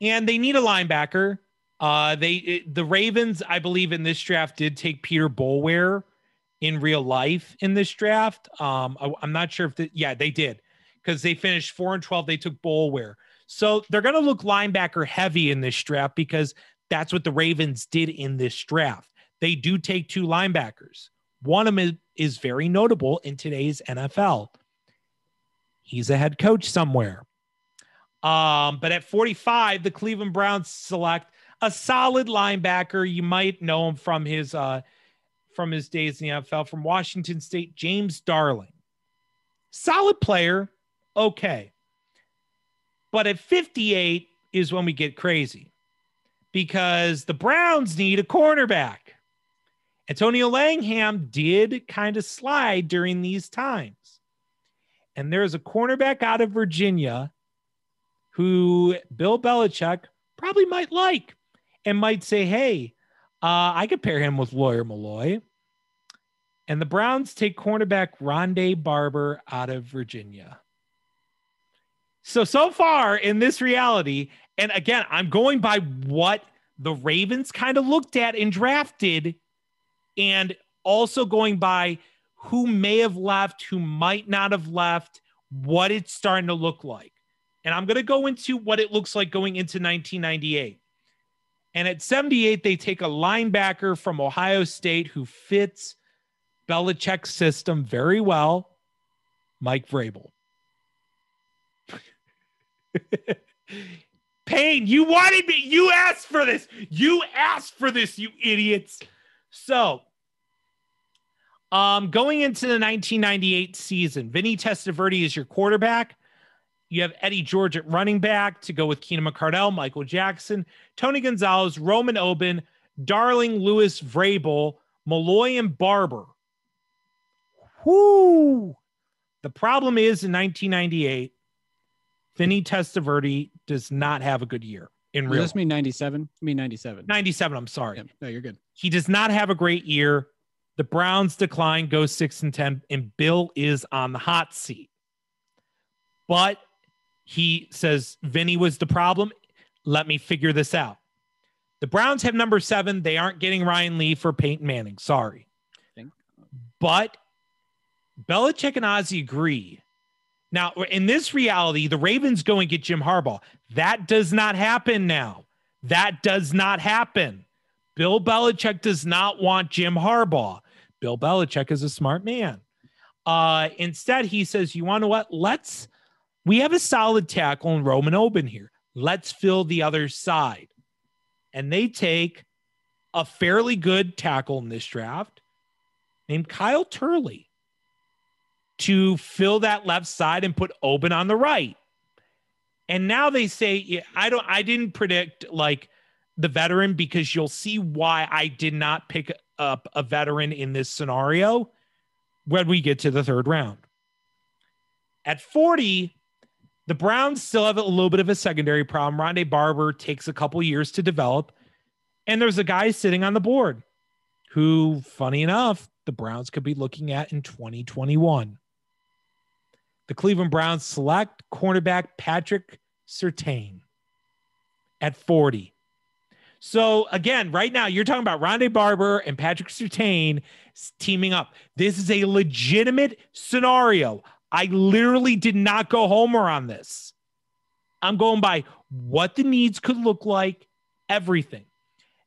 And they need a linebacker. Uh, they it, the Ravens, I believe, in this draft did take Peter Boulware in real life in this draft. Um, I, am not sure if the, yeah they did because they finished four and twelve. They took Boulware, so they're going to look linebacker heavy in this draft because that's what the Ravens did in this draft. They do take two linebackers. One of them is, is very notable in today's NFL. He's a head coach somewhere. Um, but at 45, the Cleveland Browns select a solid linebacker. You might know him from his uh, from his days in the NFL from Washington State, James Darling. Solid player, okay. But at 58 is when we get crazy because the Browns need a cornerback. Antonio Langham did kind of slide during these times. And there's a cornerback out of Virginia who Bill Belichick probably might like and might say, hey, uh, I could pair him with Lawyer Milloy. And the Browns take cornerback Rondé Barber out of Virginia. So, so far in this reality, and again, I'm going by what the Ravens kind of looked at and drafted, and also going by who may have left, who might not have left, what it's starting to look like. And I'm going to go into what it looks like going into 1998. And at 78, they take a linebacker from Ohio State who fits Belichick's system very well, Mike Vrabel. Payne, you wanted me. You asked for this. You asked for this, you idiots. So, um, going into the 1998 season, Vinny Testaverde is your quarterback. You have Eddie George at running back to go with Keenan McCardell, Michael Jackson, Tony Gonzalez, Roman Oben, Darling, Lewis, Vrabel, Malloy, and Barber. Whoo! The problem is in 1998, Vinny Testaverde does not have a good year in Does real. this mean 97? I mean 97. 97, I'm sorry. Yeah, no, you're good. He does not have a great year. The Browns decline, go six and 10, and Bill is on the hot seat. But he says Vinny was the problem. Let me figure this out. The Browns have number seven. They aren't getting Ryan Leaf for Peyton Manning. Sorry. But Belichick and Ozzie agree. Now, in this reality, the Ravens go and get Jim Harbaugh. That does not happen now. That does not happen. Bill Belichick does not want Jim Harbaugh. Bill Belichick is a smart man. Uh, instead, he says, You want to what? Let's, we have a solid tackle in Roman Oben here. Let's fill the other side. And they take a fairly good tackle in this draft named Kyle Turley to fill that left side and put Oben on the right. And now they say, yeah, I don't, I didn't predict like the veteran because you'll see why I did not pick up a veteran in this scenario when we get to the third round. At 40, the Browns still have a little bit of a secondary problem. Rondé Barber takes a couple years to develop. And there's a guy sitting on the board who, funny enough, the Browns could be looking at in 2021. The Cleveland Browns select cornerback Patrick Surtain at 40. So again, right now you're talking about Rondé Barber and Patrick Surtain teaming up. This is a legitimate scenario. I literally did not go homer on this. I'm going by what the needs could look like, everything.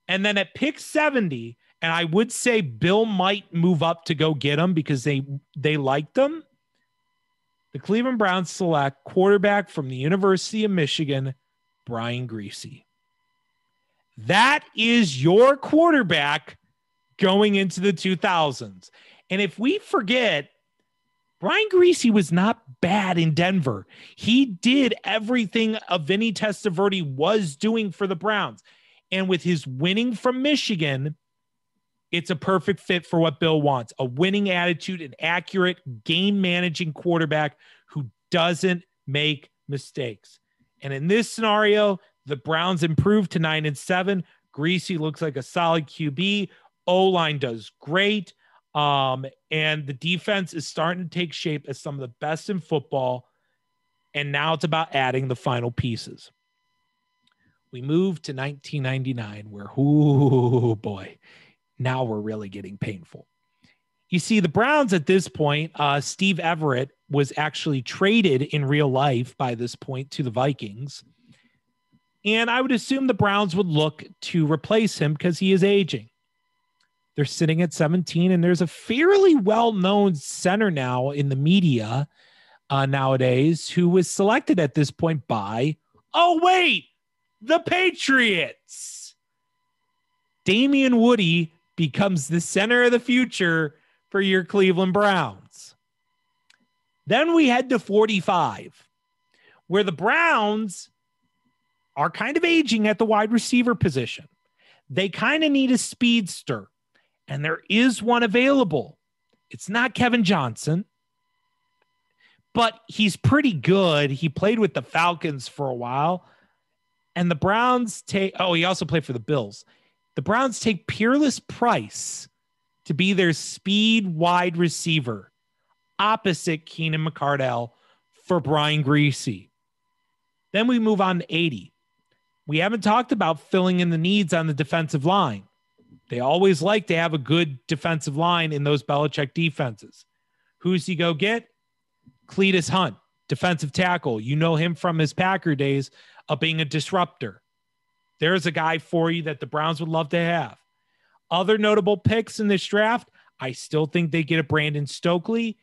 And then at pick 70, and I would say Bill might move up to go get him because they they liked him. The Cleveland Browns select quarterback from the University of Michigan, Brian Griese. That is your quarterback going into the 2000s. And if we forget, Brian Griese was not bad in Denver. He did everything a Vinny Testaverde was doing for the Browns. And with his winning from Michigan, it's a perfect fit for what Bill wants a winning attitude, an accurate game managing quarterback who doesn't make mistakes. And in this scenario, the Browns improved to nine and seven. Griese looks like a solid QB. O line does great. Um, and the defense is starting to take shape as some of the best in football. And now it's about adding the final pieces. We move to 1999, where, oh boy, now we're really getting painful. You see, the Browns at this point, uh, Steve Everitt was actually traded in real life by this point to the Vikings. And I would assume the Browns would look to replace him because he is aging. They're sitting at 17, and there's a fairly well known center now in the media uh, nowadays who was selected at this point by, oh, wait, the Patriots. Damien Woody becomes the center of the future for your Cleveland Browns. Then we head to 45, where the Browns are kind of aging at the wide receiver position. They kind of need a speedster, and there is one available. It's not Kevin Johnson, but he's pretty good. He played with the Falcons for a while. And the Browns take, oh, he also played for the Bills. The Browns take Peerless Price to be their speed wide receiver opposite Keenan McCardell for Brian Griese. Then we move on to 80. We haven't talked about filling in the needs on the defensive line. They always like to have a good defensive line in those Belichick defenses. Who's he go get? Cletidus Hunt, defensive tackle. You know him from his Packer days of being a disruptor. There's a guy for you that the Browns would love to have. Other notable picks in this draft, I still think they get a Brandon Stokley.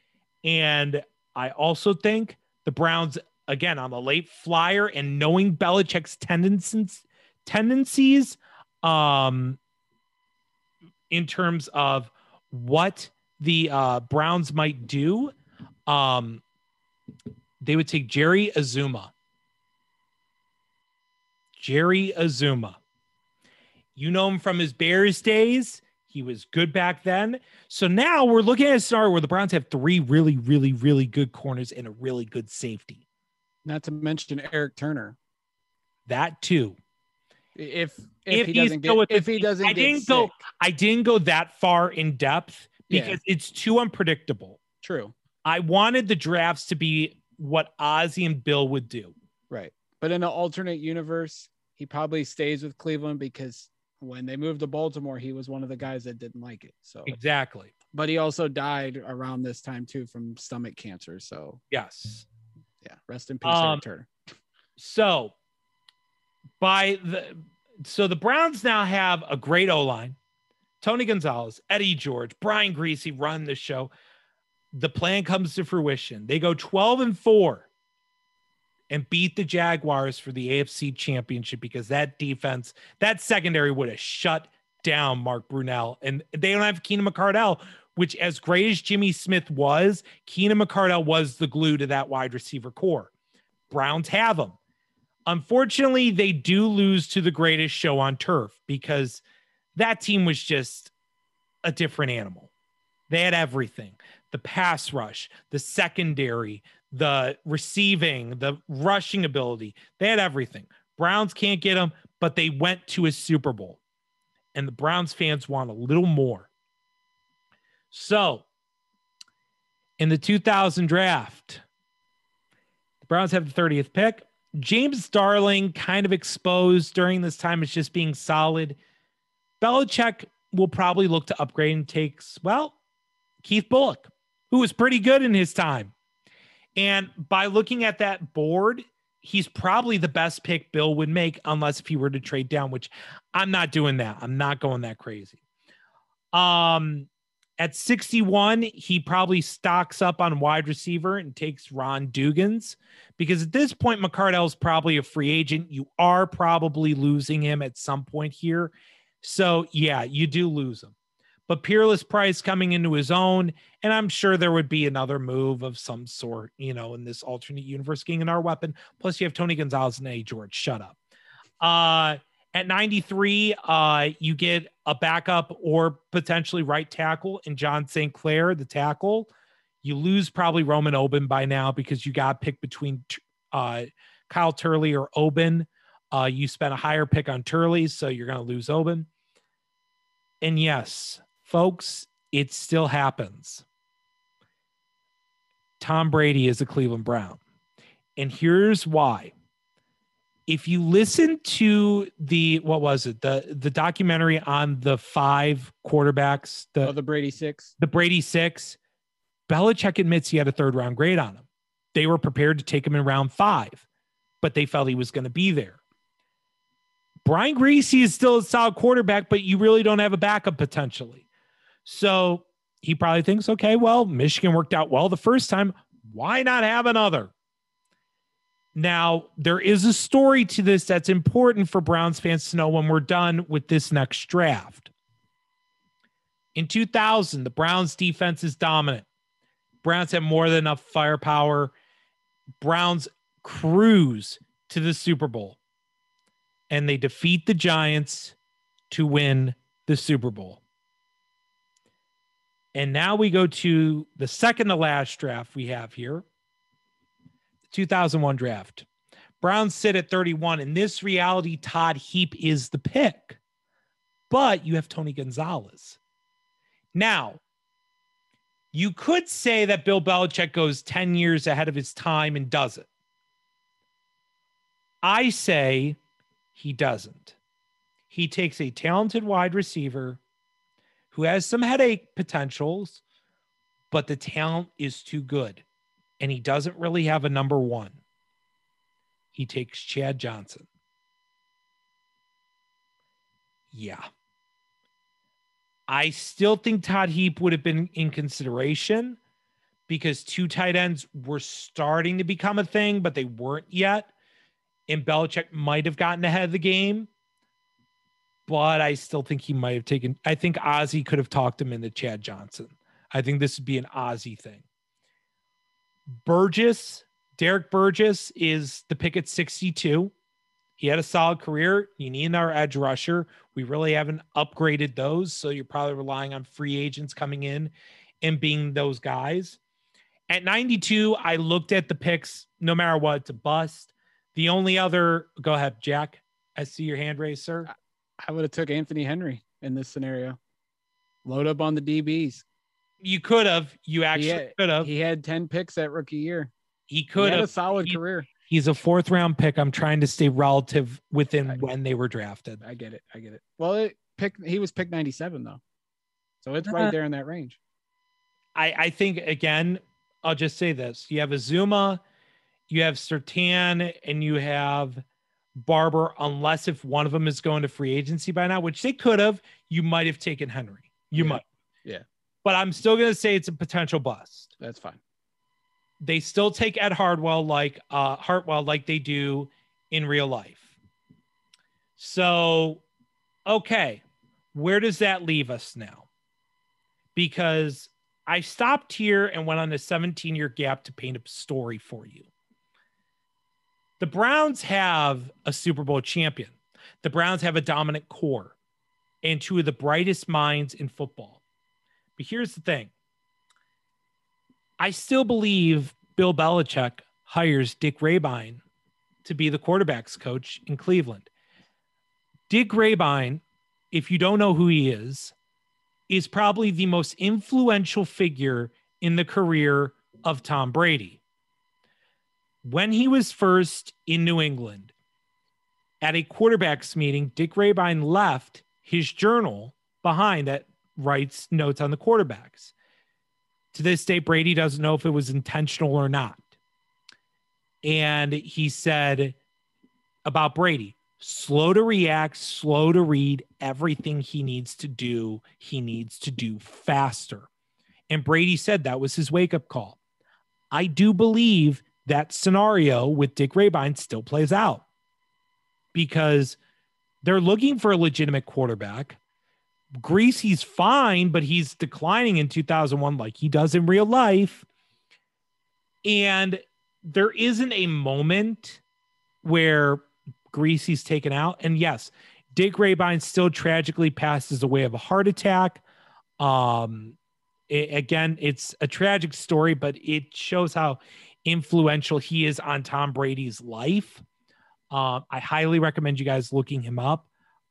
And I also think the Browns, again, on the late flyer and knowing Belichick's tendencies, tendencies um, in terms of what the uh, Browns might do, um, they would take Jerry Azumah. Jerry Azumah. You know him from his Bears days. He was good back then. So now we're looking at a scenario where the Browns have three really, really, really good corners and a really good safety. Not to mention Eric Turner. That too. If if, If he doesn't get with if the he doesn't I didn't go- I didn't go that far in depth Yeah. because it's too unpredictable. True. I wanted the drafts to be what Ozzie and Bill would do. Right. But in an alternate universe, he probably stays with Cleveland because when they moved to Baltimore, he was one of the guys that didn't like it. So, Exactly. but he also died around this time too from stomach cancer. So, Yes. yeah, rest in peace, Um, Turner. So by the so the Browns now have a great O line. Tony Gonzalez, Eddie George, Brian Griese run the show. The plan comes to fruition. They go 12 and 4 and beat the Jaguars for the AFC championship because that defense, that secondary would have shut down Mark Brunell. And they don't have Keenan McCardell, which, as great as Jimmy Smith was, Keenan McCardell was the glue to that wide receiver corps. Browns have him. Unfortunately, they do lose to the greatest show on turf because that team was just a different animal. They had everything the pass rush, the secondary, the receiving, the rushing ability. They had everything. Browns can't get them, but they went to a Super Bowl. And the Browns fans want a little more. So, in the 2000 draft, the Browns have the 30th pick. James Darling kind of exposed during this time as just being solid. Belichick will probably look to upgrade and takes, well, Keith Bulluck, who was pretty good in his time. And by looking at that board, he's probably the best pick Bill would make, unless if he were to trade down, which I'm not doing that. I'm not going that crazy. Um, at 61, he probably stocks up on wide receiver and takes Ron Dugans because at this point, McCardell's probably a free agent. You are probably losing him at some point here. So, yeah, you do lose him. But Peerless Price coming into his own, and I'm sure there would be another move of some sort, you know, in this alternate universe, getting and our weapon. Plus, you have Tony Gonzalez and A. George. Shut up. Uh, at 93, uh, you get a backup or potentially right tackle in John St. Clair, the tackle. You lose probably Roman Oben by now because you got picked between uh, Kyle Turley or Oben. Uh, you spent a higher pick on Turley, so you're going to lose Oben. And yes, folks, it still happens. Tom Brady is a Cleveland Brown. And here's why. If you listen to the what was it? The the documentary on the five quarterbacks, the oh, the Brady six. the Brady six, Belichick admits he had a third round grade on him. They were prepared to take him in round five, but they felt he was going to be there. Brian Griese is still a solid quarterback, but you really don't have a backup potentially. So he probably thinks, okay, well, Michigan worked out well the first time. Why not have another? Now, there is a story to this that's important for Browns fans to know when we're done with this next draft. In 2000, the Browns defense is dominant. Browns have more than enough firepower. Browns cruise to the Super Bowl and they defeat the Giants to win the Super Bowl. And now we go to the second to last draft we have here. 2001 draft. Browns sit at 31. In this reality, Todd Heap is the pick, but you have Tony Gonzalez. Now, you could say that Bill Belichick goes 10 years ahead of his time and does it. I say he doesn't. He takes a talented wide receiver who has some headache potentials, but the talent is too good. And he doesn't really have a number one. He takes Chad Johnson. Yeah. I still think Todd Heap would have been in consideration because two tight ends were starting to become a thing, but they weren't yet. And Belichick might have gotten ahead of the game, but I still think he might have taken. I think Ozzie could have talked him into Chad Johnson. I think this would be an Ozzie thing. Burgess, Derrick Burgess is the pick at 62. He had a solid career. You need our edge rusher. We really haven't upgraded those. So you're probably relying on free agents coming in and being those guys. At 92, I looked at the picks, no matter what, to bust. The only other, go ahead, Jack. I see your hand raised, sir. I would have took Anthony Henry in this scenario. Load up on the DBs. You could have. You actually could have. He had 10 picks that rookie year. He could he have a solid he, career. He's a fourth round pick. I'm trying to stay relative within I, when they were drafted. I get it. I get it. Well, it pick he was pick 97 though. So it's right uh, there in that range. I, I think again, I'll just say this. You have Azumah, you have Surtain, and you have Barber, unless if one of them is going to free agency by now, which they could have, you might have taken Henry. You yeah. might. But I'm still gonna say it's a potential bust. That's fine they still take Ed Hardwell like uh, Hartwell like they do in real life. So, okay, where does that leave us now? Because I stopped here and went on a 17 year gap to paint a story for you. The Browns have a Super Bowl champion. The Browns have a dominant core and two of the brightest minds in football. But here's the thing I still believe Bill Belichick hires Dick Rehbein to be the quarterbacks coach in Cleveland. Dick Rehbein, if you don't know who he is, is probably the most influential figure in the career of Tom Brady. When he was first in New England at a quarterbacks meeting, Dick Rehbein left his journal behind that writes notes on the quarterbacks. To this day, Brady doesn't know if it was intentional or not. And he said about Brady slow to react, slow to read everything he needs to do. He needs to do faster. And Brady said that was his wake up call. I do believe that scenario with Dick Rehbein still plays out because they're looking for a legitimate quarterback. Griese's fine, but he's declining in 2001 like he does in real life. And there isn't a moment where Griese's taken out. And yes, Dick Rehbein still tragically passes away of a heart attack. Um, it, again, it's a tragic story, but it shows how influential he is on Tom Brady's life. Um, I highly recommend you guys looking him up.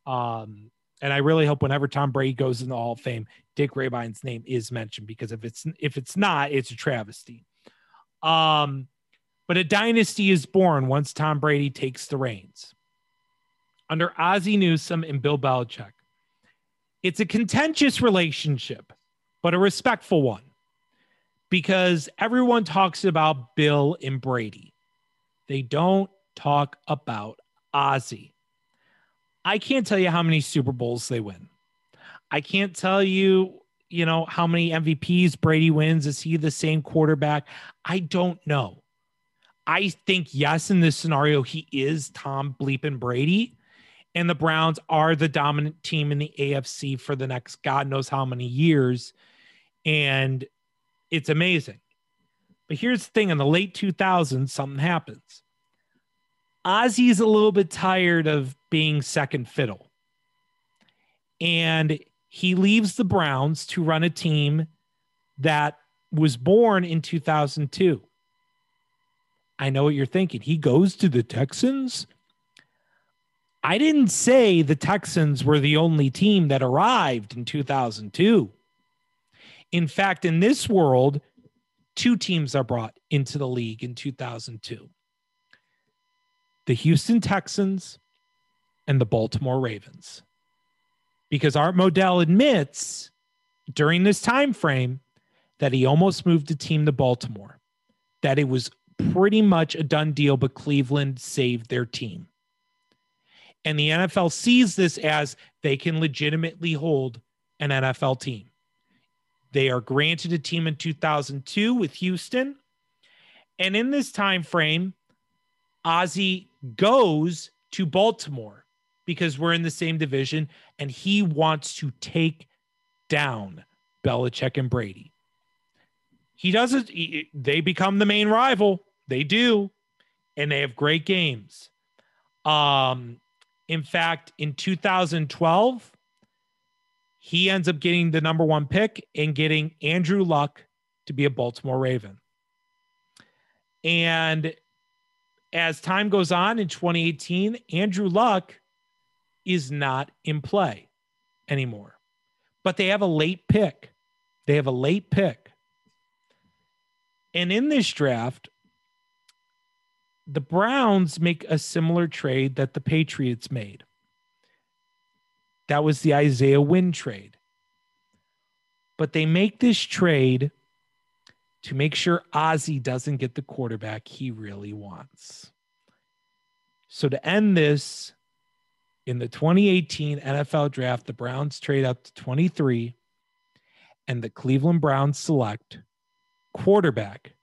Um, and I really hope whenever Tom Brady goes in the Hall of Fame, Dick Rehbein's name is mentioned because if it's if it's not, it's a travesty. Um, but a dynasty is born once Tom Brady takes the reins. Under Ozzie Newsome and Bill Belichick, it's a contentious relationship, but a respectful one because everyone talks about Bill and Brady. They don't talk about Ozzie. I can't tell you how many Super Bowls they win. I can't tell you, you know, how many MVPs Brady wins. Is he the same quarterback? I don't know. I think, yes, in this scenario, he is Tom Bleeping Brady. And the Browns are the dominant team in the AFC for the next God knows how many years. And it's amazing. But here's the thing in the late 2000s, something happens. Ozzie's a little bit tired of being second fiddle. And he leaves the Browns to run a team that was born in 2002. I know what you're thinking. He goes to the Texans. I didn't say the Texans were the only team that arrived in 2002. In fact, in this world, two teams are brought into the league in 2002 the Houston Texans and the Baltimore Ravens. Because Art Modell admits during this time frame that he almost moved a team to Baltimore, that it was pretty much a done deal, but Cleveland saved their team. And the NFL sees this as they can legitimately hold an NFL team. They are granted a team in 2002 with Houston. And in this time frame, Ozzie goes to Baltimore because we're in the same division and he wants to take down Belichick and Brady. He doesn't, he, they become the main rival. They do. And they have great games. Um, in fact, in 2012, he ends up getting the number one pick and getting Andrew Luck to be a Baltimore Raven. And as time goes on in 2018, Andrew Luck is not in play anymore. But they have a late pick. They have a late pick. And in this draft, the Browns make a similar trade that the Patriots made. That was the Isaiah Wynn trade. But they make this trade to make sure Ozzie doesn't get the quarterback he really wants. So to end this, in the 2018 NFL draft, the Browns trade up to 23 and the Cleveland Browns select quarterback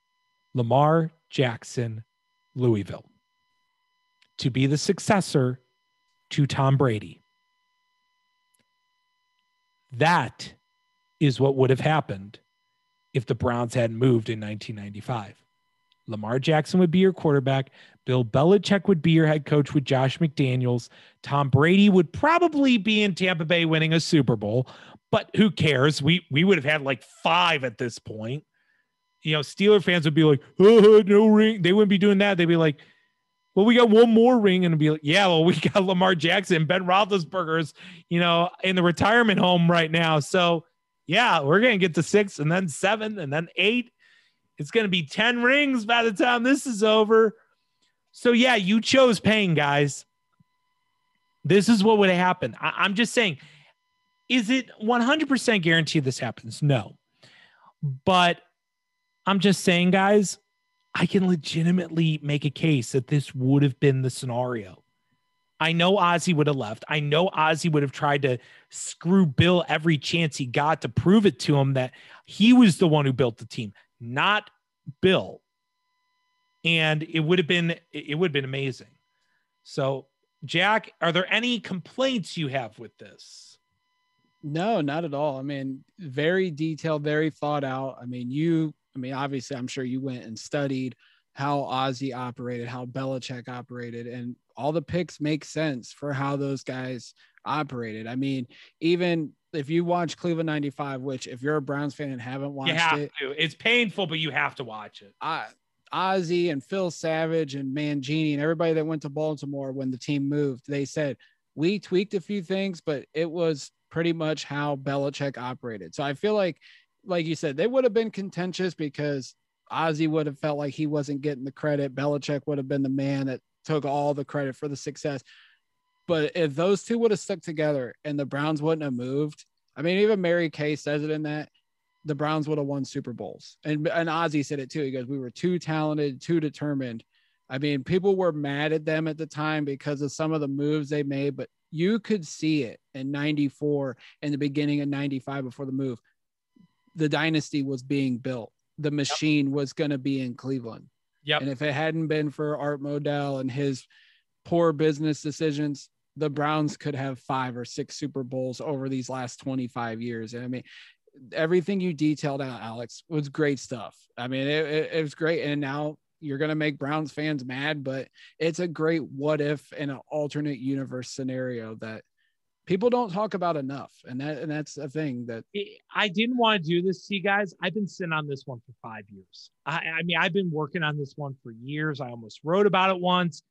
Lamar Jackson Louisville to be the successor to Tom Brady. That is what would have happened if the Browns hadn't moved in 1995. Lamar Jackson would be your quarterback. Bill Belichick would be your head coach with Josh McDaniels. Tom Brady would probably be in Tampa Bay winning a Super Bowl, but who cares? We we would have had like five at this point you know, Steeler fans would be like, oh, no ring. They wouldn't be doing that. They'd be like, well, we got one more ring, and be like, yeah, well, we got Lamar Jackson, Ben Roethlisberger's, you know, in the retirement home right now. So, yeah, we're gonna get to six, and then seven, and then eight. It's gonna be ten rings by the time this is over. So, yeah, you chose pain, guys. This is what would happen. I- I'm just saying, is it 100% guaranteed this happens? No, but I'm just saying, guys, I can legitimately make a case that this would have been the scenario. I know Ozzie would have left. I know Ozzie would have tried to screw Bill every chance he got to prove it to him that he was the one who built the team, not Bill. And it would have been it would have been amazing. So, Jack, are there any complaints you have with this? No, not at all. I mean, very detailed, very thought out. I mean, you I mean, obviously, I'm sure you went and studied how Ozzie operated, how Belichick operated, and all the picks make sense for how those guys operated. I mean, even if you watch Cleveland 95, which if you're a Browns fan and haven't watched you have it, to. It's painful, but you have to watch it. I, Ozzie and Phil Savage and Mangini and everybody that went to Baltimore when the team moved, they said we tweaked a few things, but it was pretty much how Belichick operated. So I feel like like you said, they would have been contentious because Ozzie would have felt like he wasn't getting the credit. Belichick would have been the man that took all the credit for the success. But if those two would have stuck together and the Browns wouldn't have moved, I mean, even Mary Kay says it in that the Browns would have won Super Bowls. And and Ozzie said it too. He goes, We were too talented, too determined. I mean, people were mad at them at the time because of some of the moves they made, but you could see it in 94 and the beginning of 95 before the move the dynasty was being built. The machine yep. was going to be in Cleveland. Yep. And if it hadn't been for Art Modell and his poor business decisions, the Browns could have five or six Super Bowls over these last 25 years. And I mean, everything you detailed out, Alex, was great stuff. I mean, it, it, it was great. And now you're going to make Browns fans mad, but it's a great what if in an alternate universe scenario that people don't talk about enough, and that and that's a thing that I didn't want to do this you guys. I've been sitting on this one for five years. I, I mean, I've been working on this one for years. I almost wrote about it once.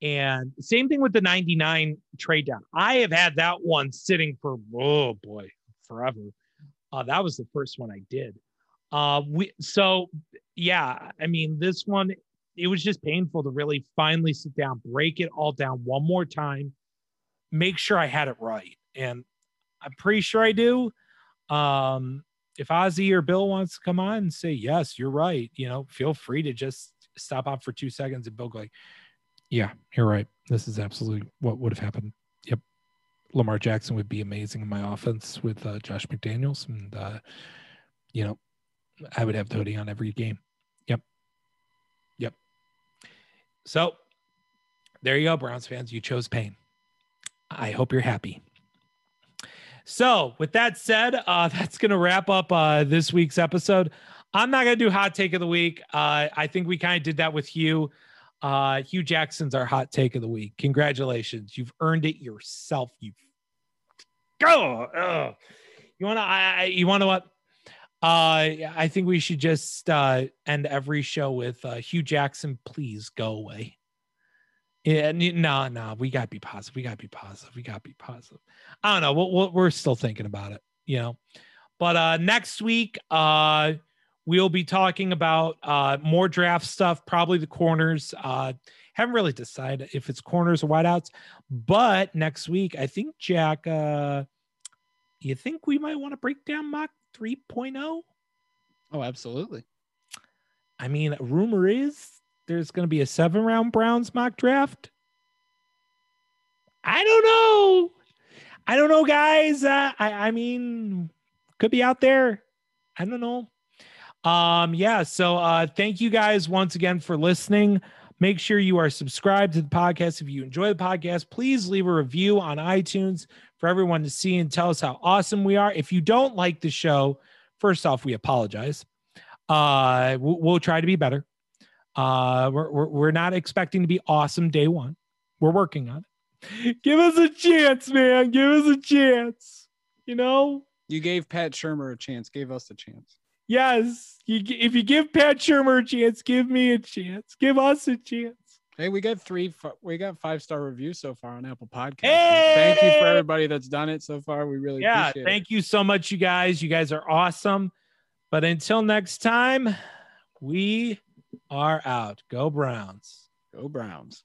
And same thing with the 99 trade down. I have had that one sitting for, oh boy, forever. Uh, that was the first one I did. Uh, we, so yeah, I mean, this one, it was just painful to really finally sit down, break it all down one more time, make sure I had it right. And I'm pretty sure I do. Um, if Ozzie or Bill wants to come on and say, yes, you're right, you know, feel free to just stop off for two seconds and Bill go like, yeah, you're right. This is absolutely what would have happened. Yep. Lamar Jackson would be amazing in my offense with uh, Josh McDaniels. And, uh, you know, I would have Tony on every game. Yep. Yep. So there you go, Browns fans. You chose pain. I hope you're happy. So, with that said, uh, that's going to wrap up uh, this week's episode. I'm not going to do hot take of the week. Uh, I think we kind of did that with Hue. Uh, Hue Jackson's our hot take of the week. Congratulations. You've earned it yourself. You go. Oh, you want to, I, you want to what? Uh, I think we should just uh, end every show with Hue Jackson, please go away. Yeah, no, no, we gotta be positive. We gotta be positive. We gotta be positive. I don't know. We'll, we're still thinking about it, you know. But uh, next week, uh, we'll be talking about uh, more draft stuff. Probably the corners. Uh, haven't really decided if it's corners or wideouts. But next week, I think Jack. Uh, you think we might want to break down mock 3.0? Oh, absolutely. I mean, rumor is there's going to be a seven round Browns mock draft? I don't know. I don't know, guys. Uh, I, I mean, could be out there. I don't know. Um, yeah. So, uh, thank you guys once again for listening. Make sure you are subscribed to the podcast. If you enjoy the podcast, please leave a review on iTunes for everyone to see and tell us how awesome we are. If you don't like the show, first off, we apologize. Uh, we'll, we'll try to be better. Uh, we're, we're, we're not expecting to be awesome day one. We're working on it. Give us a chance, man. Give us a chance. You know, you gave Pat Shurmur a chance. Gave us a chance. Yes. You, if you give Pat Shurmur a chance, give me a chance. Give us a chance. Hey, we got three. We got five star reviews so far on Apple Podcasts. Hey! Thank you for everybody that's done it so far. We really yeah. thank it. you so much, you guys. You guys are awesome. But until next time, we are out. Go Browns. Go Browns.